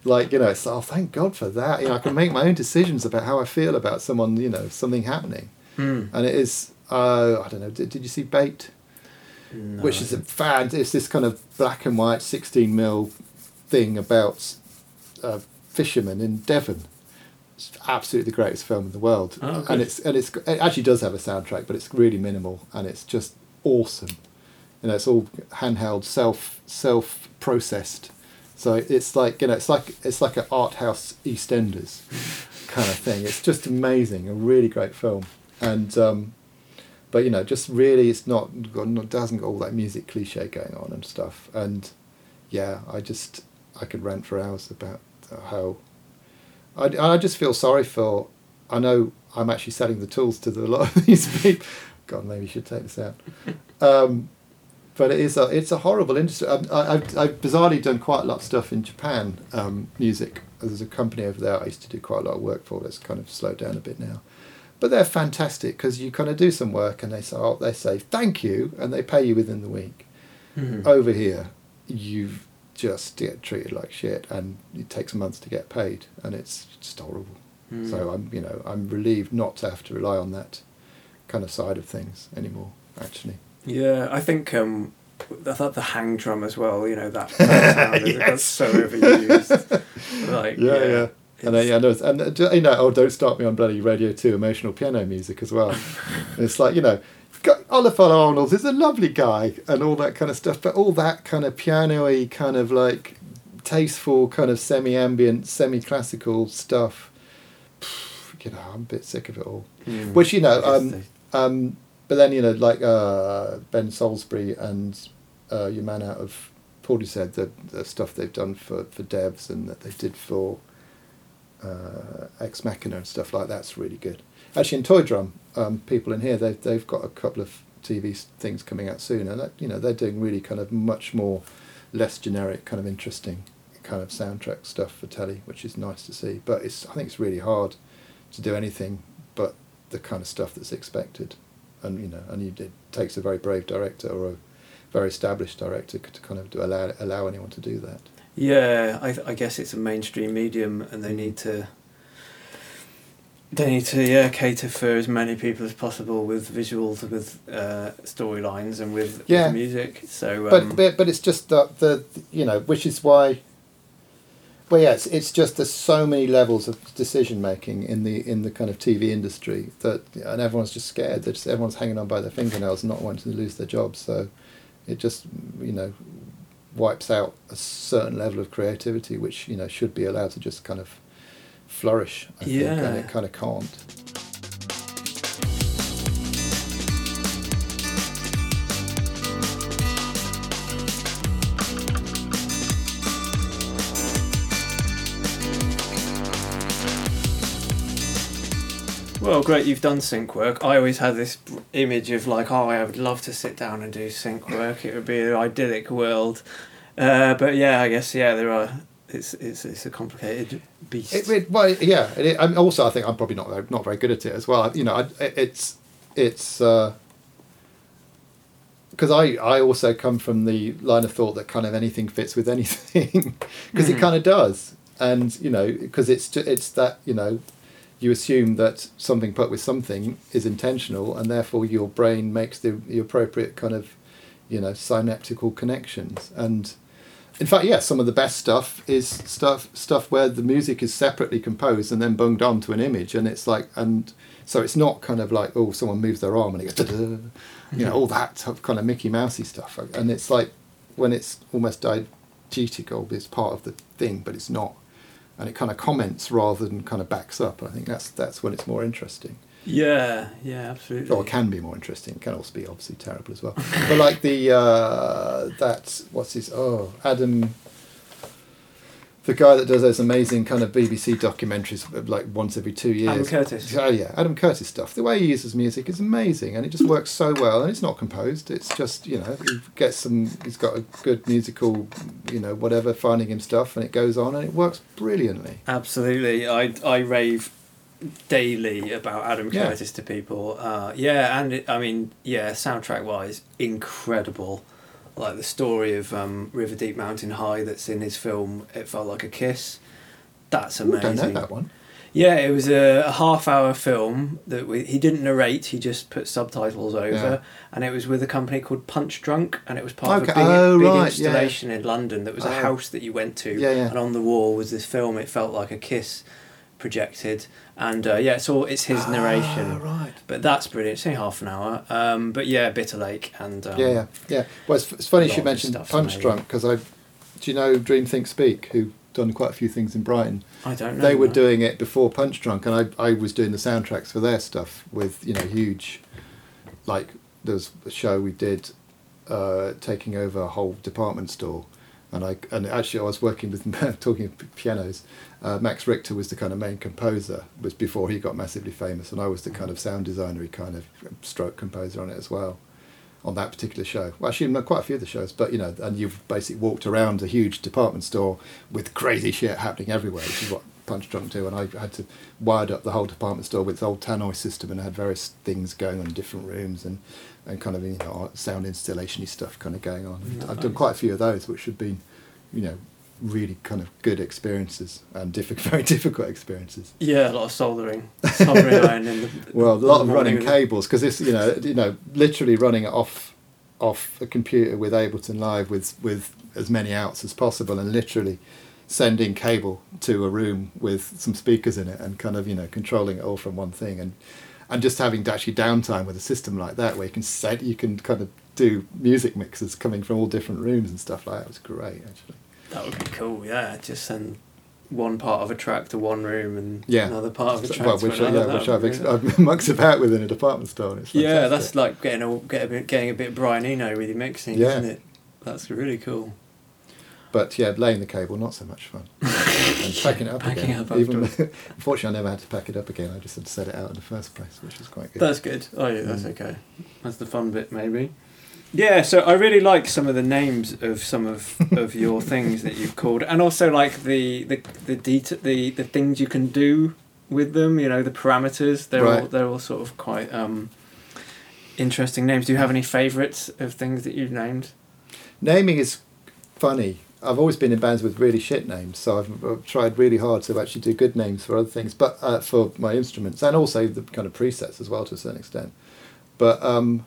like you know, it's oh thank God for that. You know, I can make my own decisions about how I feel about someone. You know, something happening, Hmm. and it is. Uh, I don't know. Did, did you see Bait? No, Which is a fan. It's this kind of black and white sixteen mil thing about uh, fishermen in Devon. It's absolutely the greatest film in the world, Oh, and it's and it's it actually does have a soundtrack, but it's really minimal and it's just awesome. You know, it's all handheld, self self processed. So it's like you know, it's like it's like an art house EastEnders kind of thing. It's just amazing, a really great film, and um, but you know, just really, it's not got not, doesn't got all that music cliche going on and stuff. And yeah, I just I could rant for hours about how I I just feel sorry for. I know I'm actually selling the tools to the, a lot of these people. God, maybe you should take this out. Um, but it is a it's a horrible industry. Um, I, I've, I've bizarrely done quite a lot of stuff in Japan um, music. There's a company over there I used to do quite a lot of work for. That's kind of slowed down a bit now, but they're fantastic because you kind of do some work and they say oh, they say thank you and they pay you within the week. Mhm. Over here, you just get treated like shit and it takes months to get paid and it's just horrible. Mm. So I'm you know I'm relieved not to have to rely on that kind of side of things anymore. Actually. Yeah, I think um, I thought the hang drum as well. You know that, that sound is that's so overused. Like yeah, yeah. And I, yeah, I know, and uh, do- you know, oh, don't start me on bloody Radio Two emotional piano music as well. It's like you know, Ólafur Arnalds is a lovely guy and all that kind of stuff, but all that kind of piano-y, kind of like tasteful, kind of semi-ambient, semi-classical stuff. You know, I'm a bit sick of it all. Mm. Which you know, um, they- um, but then you know, like uh, Ben Salisbury and uh, your man out of Portishead, the the stuff they've done for for devs and that they did for uh, Ex Machina and stuff like that's really good. Actually, in Toydrum, um, people in here they've they've got a couple of TV things coming out soon, and that, you know they're doing really kind of much more less generic, kind of interesting kind of soundtrack stuff for telly, which is nice to see. But it's I think it's really hard to do anything but the kind of stuff that's expected, and you know, and you, it takes a very brave director or a very established director to kind of do, allow allow anyone to do that. Yeah, I, I guess it's a mainstream medium, and they need to They need to yeah cater for as many people as possible with visuals, with uh, storylines, and with, Yeah. with music. So, um, but, but it's just that the you know which is why well yeah it's, it's just there's so many levels of decision making in the in the kind of TV industry that and everyone's just scared that just everyone's hanging on by their fingernails not wanting to lose their jobs so it just you know wipes out a certain level of creativity which you know should be allowed to just kind of flourish I think and Yeah. it kind of can't Well, great, you've done sync work. I always had this image of like, oh, I would love to sit down and do sync work. It would be an idyllic world. Uh, but yeah, I guess yeah, there are. It's it's it's a complicated beast. It, it, well, yeah. It, I also, I think I'm probably not very- not very good at it as well. You know, I, it's it's because I I also come from the line of thought that kind of anything fits with anything because it Mhm. kind of does, and you know, because it's it's that you know. You assume that something put with something is intentional, and therefore your brain makes the, the appropriate kind of, you know, synaptical connections. And in fact, yeah, some of the best stuff is stuff stuff where the music is separately composed and then bunged onto an image, and it's like, and so it's not kind of like oh, someone moves their arm and it goes, you know, all that kind of Mickey Mousey stuff, and it's like when it's almost diegetical, it's part of the thing, but it's not, and it kind of comments rather than kind of backs up. I think that's that's when it's more interesting yeah, yeah, absolutely. or can be more interesting. It can also be obviously terrible as well. but like the uh, that what's his oh Adam, the guy that does those amazing kind of BBC documentaries like once every two years. Adam Curtis. Oh yeah, Adam Curtis stuff. The way he uses music is amazing, and it just works so well. And it's not composed. It's just you know he gets some. He's got a good musical, you know, whatever finding him stuff, and it goes on, and it works brilliantly. Absolutely, I I rave daily about Adam Yeah. Curtis to people. Uh, yeah, and it, I mean, yeah, soundtrack wise, incredible. Like the story of um, River Deep Mountain High that's in his film. It felt like a kiss. That's Ooh, amazing. don't know that one. Yeah, it was a, a half-hour film that we, he didn't narrate. He just put subtitles over, Yeah. and it was with a company called Punchdrunk, and it was part of a big, Oh, big right, yeah. installation in London. That was a Oh. house that you went to, Yeah, yeah. and on the wall was this film. It felt like a kiss projected, and uh, yeah, it's all it's his narration. Ah, right. But that's brilliant. It's only half an hour. Um, but yeah, Bitter Lake and um, yeah, yeah, yeah. Well, it's, it's funny you mentioned Punch. Drunk because I, do you know DreamThinkSpeak, who've done quite a few things in Brighton. I don't know. They were no. doing it before Punchdrunk, and I I was doing the soundtracks for their stuff with you know huge, like there's a show we did, uh, taking over a whole department store, and I and actually I was working with talking of pianos. Uh, Max Richter was the kind of main composer, was before he got massively famous, and I was the kind of sound designer, he kind of stroke composer on it as well, on that particular show. Well, actually, not quite a few of the shows, but you know, and you've basically walked around a huge department store with crazy shit happening everywhere, which is what Punchdrunk do, and I had to wired up the whole department store with its old tannoy system and had various things going on in different rooms and, and kind of you know sound installation stuff kind of going on. And I've done quite a few of those, which have been, you know, really kind of good experiences and difficult, very difficult experiences. Yeah, a lot of soldering, soldering iron and the. Well, a lot of running cables because this, you know you know literally running it off off a computer with Ableton Live with with as many outs as possible and literally sending cable to a room with some speakers in it and kind of you know controlling it all from one thing and and just having actually downtime with a system like that where you can set you can kind of do music mixes coming from all different rooms and stuff like that was great actually. That would be cool. Yeah, just send one part of a track to one room and Yeah. another part of a track well, to which, to another. Yeah, which I've, ex- I've mucked about with in a department store. And it's yeah, that's like getting a get a bit, getting a bit Brian Eno with your mixing, Yeah. isn't it? That's really cool. But yeah, laying the cable not so much fun. and packing it up Packing again. up Even unfortunately, I never had to pack it up again. I just had to set it out in the first place, which was quite good. That's good. Oh yeah, that's Mm. okay. That's the fun bit, maybe. Yeah, so I really like some of the names of some of, of your things that you've called, and also like the the the det- the the things you can do with them. You know, the parameters. They're all Right. they're all sort of quite um, interesting names. Do you have any favourites of things that you've named? Naming is funny I've always been in bands with really shit names, so I've, I've tried really hard to actually do good names for other things, but uh, for my instruments and also the kind of presets as well to a certain extent. But um,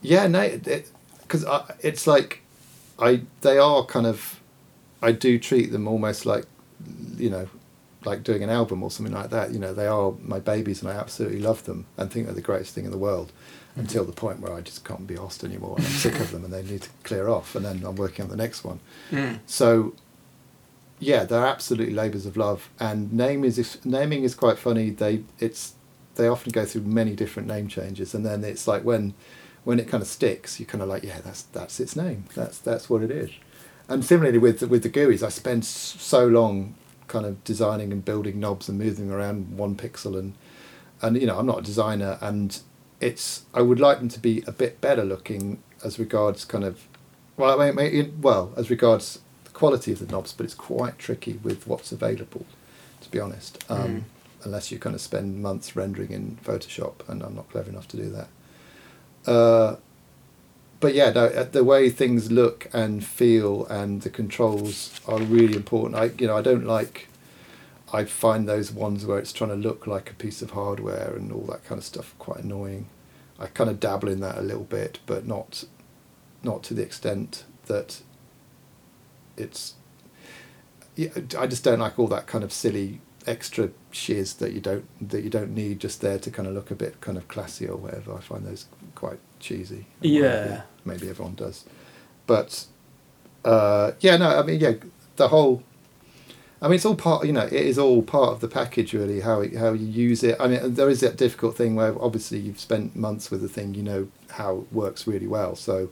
yeah, no, because it, it's like I they are kind of I do treat them almost like you know like doing an album or something like that. You know, they are my babies, and I absolutely love them and think they're the greatest thing in the world until the point where I just can't be asked anymore I'm sick of them and they need to clear off and then I'm working on the next one. Mm. So yeah, they're absolutely labours of love and name is naming is quite funny. They it's they often go through many different name changes and then it's like when when it kind of sticks, you're kind of like, yeah, that's that's its name. That's that's what it is. And similarly with with the GUIs, I spend so long kind of designing and building knobs and moving around one pixel and and you know I'm not a designer and it's I would like them to be a bit better looking as regards kind of well I mean, well as regards the quality of the knobs, but it's quite tricky with what's available, to be honest. Um, Mm. Unless you kind of spend months rendering in Photoshop, and I'm not clever enough to do that. Uh, but yeah, no, uh, the way things look and feel and the controls are really important. I you know I don't like. I find those ones where it's trying to look like a piece of hardware and all that kind of stuff quite annoying. I kind of dabble in that a little bit, but not, not to the extent that it's. Yeah, I just don't like all that kind of silly extra shiz that you don't that you don't need just there to kind of look a bit kind of classy or whatever. I find those quite cheesy. Yeah. maybe- maybe everyone does, but uh, yeah, no, I mean, yeah, the whole. I mean, it's all part. You know, it is all part of the package, really. How it, how you use it. I mean, there is that difficult thing where obviously you've spent months with the thing. You know how it works really well. So,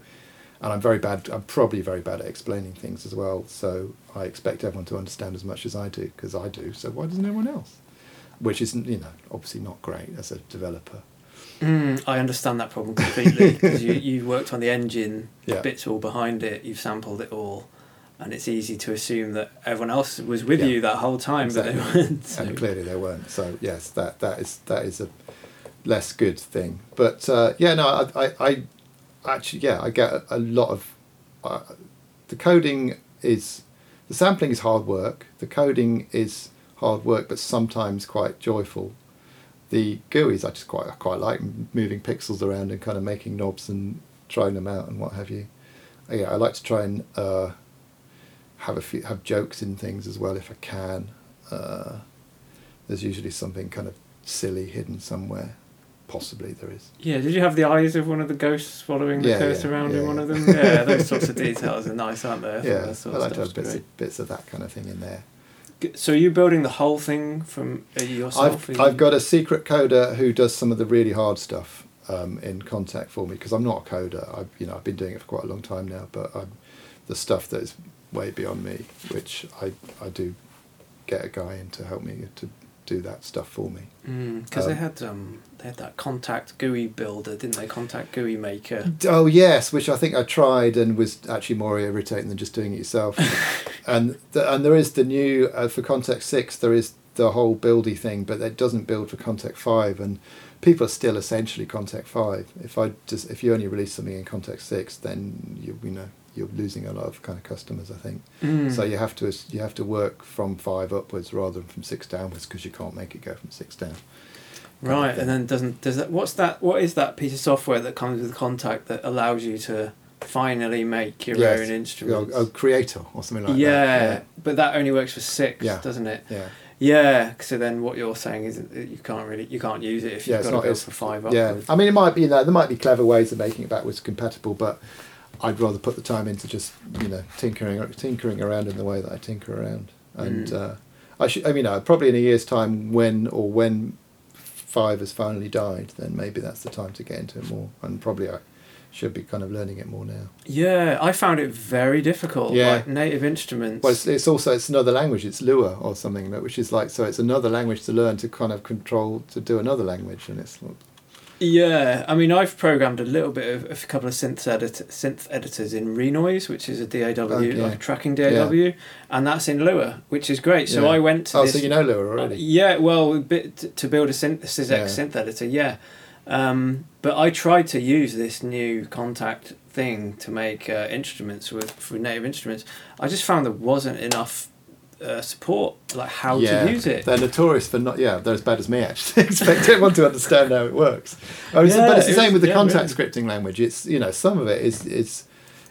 and I'm very bad. I'm probably very bad at explaining things as well. So I expect everyone to understand as much as I do because I do. So why doesn't everyone else? Which isn't, you know, obviously not great as a developer. Mm, I understand that problem completely because you you worked on the engine, Yeah. the bits all behind it, you've sampled it all, and it's easy to assume that everyone else was with Yeah. you that whole time, but they weren't. So. and clearly they weren't. So yes, that that is that is a less good thing. But uh, yeah, no, I, I, I actually yeah, I get a, a lot of uh, the coding is the sampling is hard work. The coding is hard work, but sometimes quite joyful. The GUIs I just quite I quite like moving pixels around and kind of making knobs and trying them out and what have you. Yeah, I like to try and uh, have a few have jokes in things as well if I can. Uh, there's usually something kind of silly hidden somewhere. Possibly there is. Yeah, did you have the eyes of one of the ghosts following the Yeah, cursor yeah, around yeah, in one of them? Yeah, those sorts of details are nice, aren't they? I yeah, sort I of like to have bits of, bits of that kind of thing in there. G- So you're building the whole thing from uh, yourself? I've Are I've got a secret coder who does some of the really hard stuff um, in Kontakt for me because I'm not a coder. I've you know I've been doing it for quite a long time now, but I'm, the stuff that is way beyond me, which I I do get a guy in to help me to do that stuff for me. because they Um, had um they had that Kontakt GUI builder, didn't they? Kontakt GUI maker. Oh yes, which I think I tried and was actually more irritating than just doing it yourself. and the, and there is the new uh, for Kontakt Six. There is the whole buildy thing, but it doesn't build for Kontakt Five, and people are still essentially Kontakt Five. If I just if you only release something in Kontakt Six, then you you know you're losing a lot of kind of customers. I think Mm. so. You have to you have to work from five upwards rather than from six downwards because you can't make it go from six down. Right, and then doesn't does that? What's that? What is that piece of software that comes with Kontakt that allows you to finally make your Yes. own instruments? oh, creator or something like yeah, that. Yeah, but that only works for six, Yeah. doesn't it? Yeah. Yeah. Yeah. So then, what you're saying is that you can't really you can't use it if Yeah, you've it's got not- to go for five Yeah. I mean, it might be you know there might be clever ways of making it backwards compatible, but I'd rather put the time into just you know tinkering tinkering around in the way that I tinker around, and Mm. uh, I should I mean uh, probably in a year's time when or when five has finally died, then maybe that's the time to get into it more, and probably I should be kind of learning it more now. Yeah, I found it very difficult. Yeah. Like native instruments. Well, it's, it's also it's another language. It's Lua or something, which is like so. It's another language to learn to kind of control to do another language, and it's Yeah, I mean, I've programmed a little bit of, of a couple of synth edit synth editors in Renoise, which is a DAW, Okay. like a tracking DAW, and that's in Lua, which is great. So Yeah. I went to oh, this. so you know Lua Uh, already. yeah, well, a bit to build a synthesis Yeah. X synth editor, yeah. Um, but I tried to use this new Kontakt thing to make uh, instruments with for native instruments. I just found there wasn't enough uh, support, like how yeah, to use it. They're notorious for not. Yeah, they're as bad as me. Actually, expect everyone to understand how it works. I mean, Yeah, but it's the it same was- with the yeah, Kontakt scripting language. It's you know some of it is is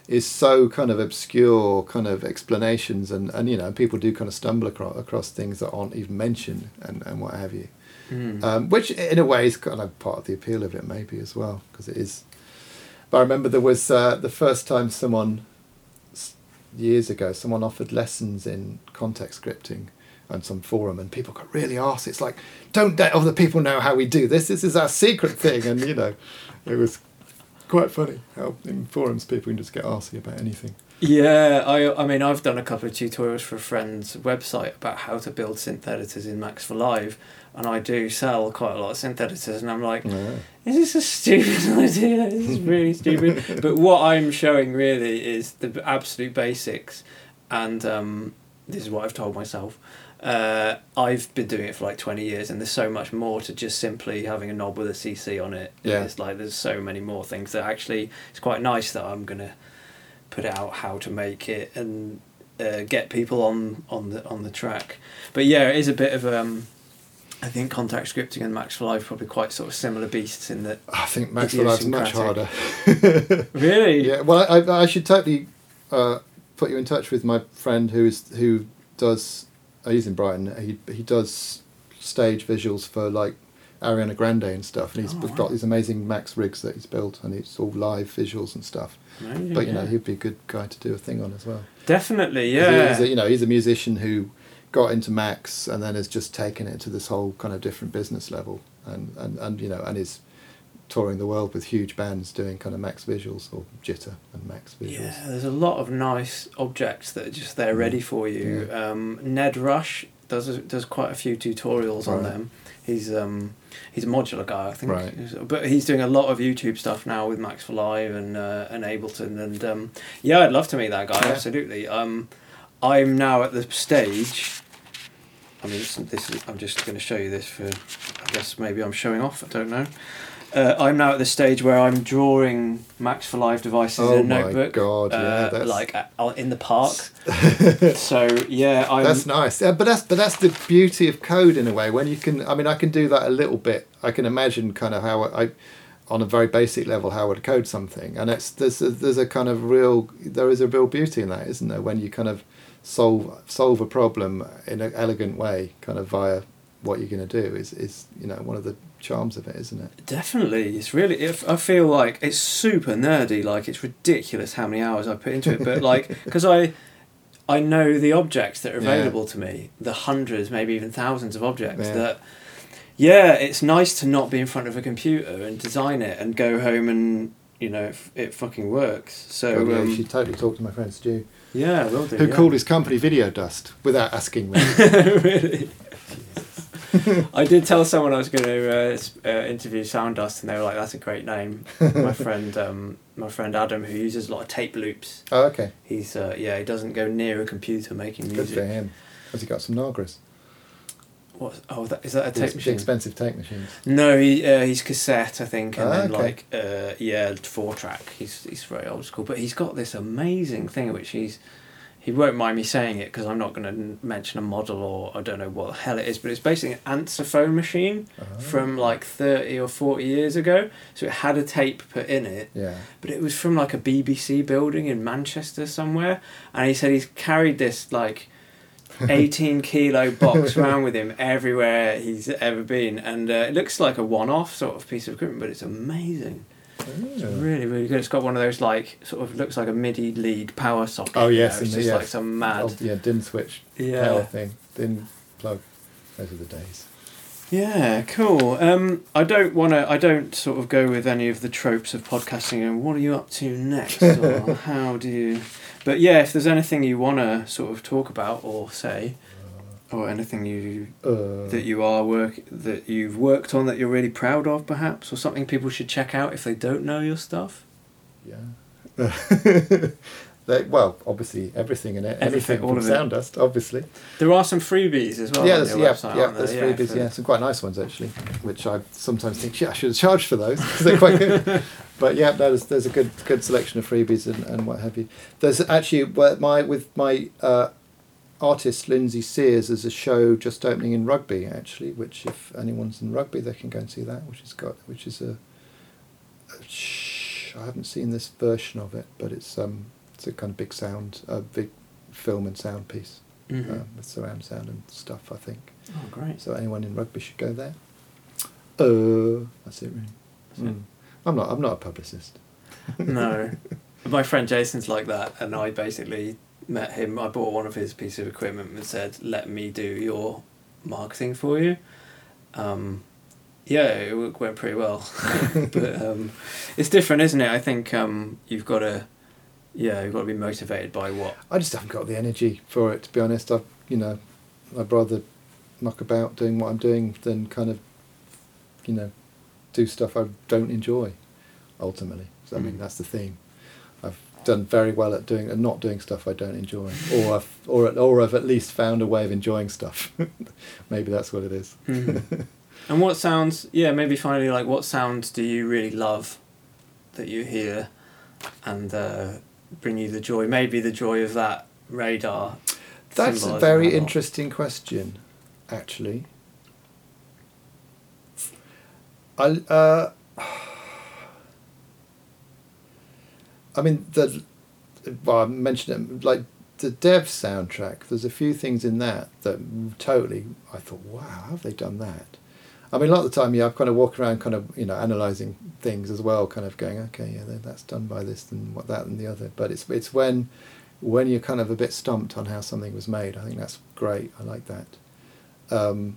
is so kind of obscure kind of explanations and and you know people do kind of stumble across across things that aren't even mentioned and and what have you. Mm. um, which in a way is kind of part of the appeal of it maybe as well because it is but i remember there was uh, the first time someone years ago someone offered lessons in Kontakt scripting on some forum and people got really arsed it's like don't let other people know how we do this this is our secret thing and you know it was quite funny how in forums people can just get arsy about anything Yeah, I I mean I've done a couple of tutorials for a friend's website about how to build synth editors in Max for Live, and I do sell quite a lot of synth editors, and I'm like, yeah. is this a stupid idea? This is really stupid. but what I'm showing really is the absolute basics, and um, this is what I've told myself. Uh, I've been doing it for like 20 years, and there's so much more to just simply having a knob with a CC on it. Yeah. It's like there's so many more things that actually it's quite nice that I'm gonna put out how to make it and uh, get people on on the on the track. But yeah, it is a bit of um, I think Kontakt scripting and Max for Live probably quite sort of similar beasts in that. i think max for Live's much harder Really? Yeah, well, I, I should totally uh, put you in touch with my friend who is who does. Uh, he's in Brighton. He he does stage visuals for like Ariana Grande and stuff, and he's Oh, wow. got these amazing Max rigs that he's built, and it's all live visuals and stuff. Amazing, But you know, yeah. he'd be a good guy to do a thing on as well. definitely, yeah. He's a, you know, he's a musician who got into Max and then has just taken it to this whole kind of different business level, and and, and you know, and is touring the world with huge bands doing kind of Max visuals or Jitter and Max visuals. Yeah, there's a lot of nice objects that are just there ready for you. Um, Ned Rush does a, does quite a few tutorials on them. He's um he's a modular guy, I think. Right. But he's doing a lot of YouTube stuff now with Max for Live and uh, and Ableton and um, yeah, I'd love to meet that guy. Yeah. Absolutely. Um, I'm now at the stage. I mean, this, this is, I'm just going to show you this for. I guess maybe I'm showing off. I don't know. Uh, I'm now at the stage where I'm drawing Max for Live devices Oh in a my notebook. God, yeah, uh, that's- like uh, in the park. so yeah, I'm. That's nice. Yeah, but that's but that's the beauty of code in a way. When you can, I mean, I can do that a little bit. I can imagine kind of how I, on a very basic level, how I would code something, and it's there's a, there's a kind of real there is a real beauty in that, isn't there? When you kind of solve solve a problem in an elegant way, kind of via what you're going to do is is you know one of the charms of it, isn't it? Definitely, it's really. If I feel like it's super nerdy, like it's ridiculous how many hours I put into it. But like, because I, I know the objects that are Yeah. available to me, the hundreds, maybe even thousands of objects Yeah. that. Yeah, it's nice to not be in front of a computer and design it and go home and you know if it fucking works. So Oh, yeah, you um, should totally talk to my friend Stu, yeah, will do. who yeah. called his company Video Dust without asking me. really. I did tell someone I was going to uh, uh, interview Sound Dust, and they were like, "That's a great name." my friend, um, my friend Adam, who uses a lot of tape loops. oh, okay, He's uh, yeah, he doesn't go near a computer making music. good for him. Has he got some Nagras? What? Oh, that, is that a tape machine? expensive tape machines. No, he uh, he's cassette, I think, and Ah, then okay. like uh, yeah, four track. He's he's very old school, but he's got this amazing thing which he's he won't mind me saying it because I'm not going to mention a model or I don't know what the hell it is, but it's basically an Ansafone machine Oh. from like thirty or forty years ago. So it had a tape put in it, Yeah. but it was from like a BBC building in Manchester somewhere, and he said he's carried this like. 18 kilo box around with him everywhere he's ever been and uh, it looks like a one-off sort of piece of equipment but it's amazing it's really really good it's got one of those like sort of looks like a midi lead power socket Oh, you yes, know, it's just yes. like some mad Oh, yeah, dim switch power yeah thing. DIN plug. Those are the days. yeah cool um i don't want to i don't sort of go with any of the tropes of podcasting and what are you up to next or how do you but yeah if there's anything you want to sort of talk about or say or anything you Uh, that you are work that you've worked on that you're really proud of perhaps or something people should check out if they don't know your stuff yeah. they, well, obviously everything in it. Everything, Everything, all from of it. Sound Dust, obviously. there are some freebies as well yeah, there's, yeah, website, yeah, there's there? freebies. for- Yeah, some quite nice ones actually, which I sometimes think, shit, I should have charged for those because they're quite good. but yeah, there's there's a good good selection of freebies and, and what have you. There's actually my with my uh, artist Lindsay Seers there's a show just opening in Rugby actually, which if anyone's in Rugby they can go and see that, which has got which is a, a sh- I haven't seen this version of it, but it's um it's a kind of big sound, a big film and sound piece Mhm. um, with surround sound and stuff. I think. oh, great. So anyone in rugby should go there. Uh, that's it, really. That's it. Mm. I'm not. I'm not a publicist. no. My friend Jason's like that, and I basically met him. I bought one of his pieces of equipment and said, "Let me do your marketing for you." Um, yeah, it went pretty well, but um, it's different, isn't it? I think um, you've got to, yeah, you've got to be motivated by what. I just haven't got the energy for it. To be honest, I, you know, I'd rather muck about doing what I'm doing than kind of, you know, do stuff I don't enjoy. Ultimately, so I mean Mm. that's the theme. Done very well at doing and not doing stuff I don't enjoy, or I've or or I've at least found a way of enjoying stuff. Maybe that's what it is. Mhm. and what sounds? Yeah, maybe finally, like what sounds do you really love that you hear, and uh, bring you the joy? Maybe the joy of that radar. That's a very that lot. interesting question, actually. I uh, I mean the well I mentioned it like the Dev soundtrack. There's a few things in that that totally I thought, wow, how have they done that? I mean, a lot of the time, yeah, I've kind of walk around, kind of you know, analysing things as well, kind of going, okay, yeah, that's done by this and what that and the other. But it's it's when when you're kind of a bit stumped on how something was made. I think that's great. I like that. Um,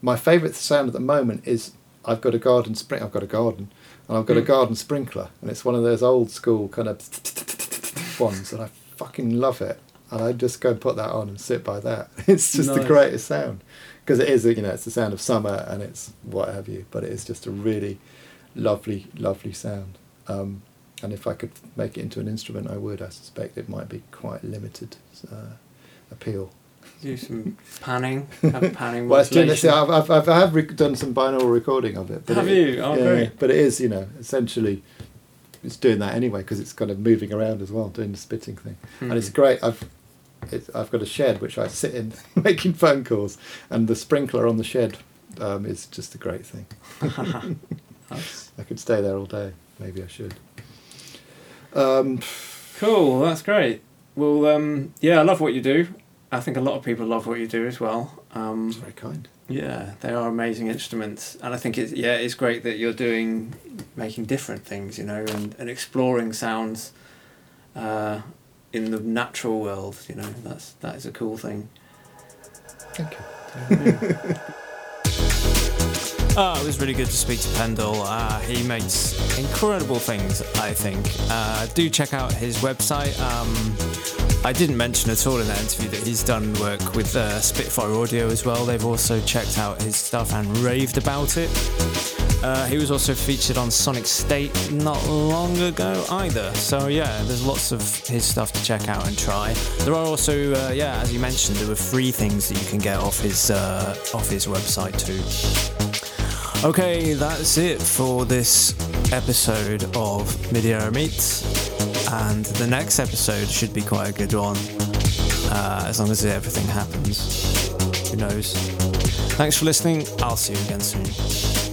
my favourite sound at the moment is I've got a garden spring. I've got a garden, and I've got a Mm. garden sprinkler, and it's one of those old school kind of ones, and I fucking love it. And I just go and put that on and sit by that. It's just the greatest sound because it is, you know, it's the sound of summer and it's what have you. But it is just a really lovely, lovely sound. Um, and if I could make it into an instrument, I would. I suspect it might be quite limited uh, appeal. Do some panning, have panning. Well, it's. I've, I've, I've, I have rec- done some binaural recording of it. Have it- you? Oh, yeah, great. But it is, you know, essentially, it's doing that anyway because it's kind of moving around as well, doing the spitting thing, and it's Mhm. great. I've it's, I've got a shed which I sit in making phone calls, and the sprinkler on the shed um, is just a great thing. I could stay there all day. Maybe I should. Um, cool. That's great. Well, um, yeah, I love what you do. I think a lot of people love what you do as well. Um, it's very kind. Yeah, they are amazing instruments, and I think it's yeah, it's great that you're doing, making different things, you know, and, and exploring sounds, uh, in the natural world. You know, that's that is a cool thing. Thank you. Oh, it was really good to speak to Pendle. Uh, he makes incredible things, I think. Uh, do check out his website. Um, I didn't mention at all in that interview that he's done work with uh, Spitfire Audio as well. They've also checked out his stuff and raved about it. Uh, he was also featured on Sonic State not long ago either. So yeah, there's lots of his stuff to check out and try. There are also, uh, yeah, as you mentioned, there were free things that you can get off his uh, off his website too. Okay, that's it for this episode of midierror Meets. And the next episode should be quite a good one, uh, as long as everything happens. Who knows? Thanks for listening. I'll see you again soon.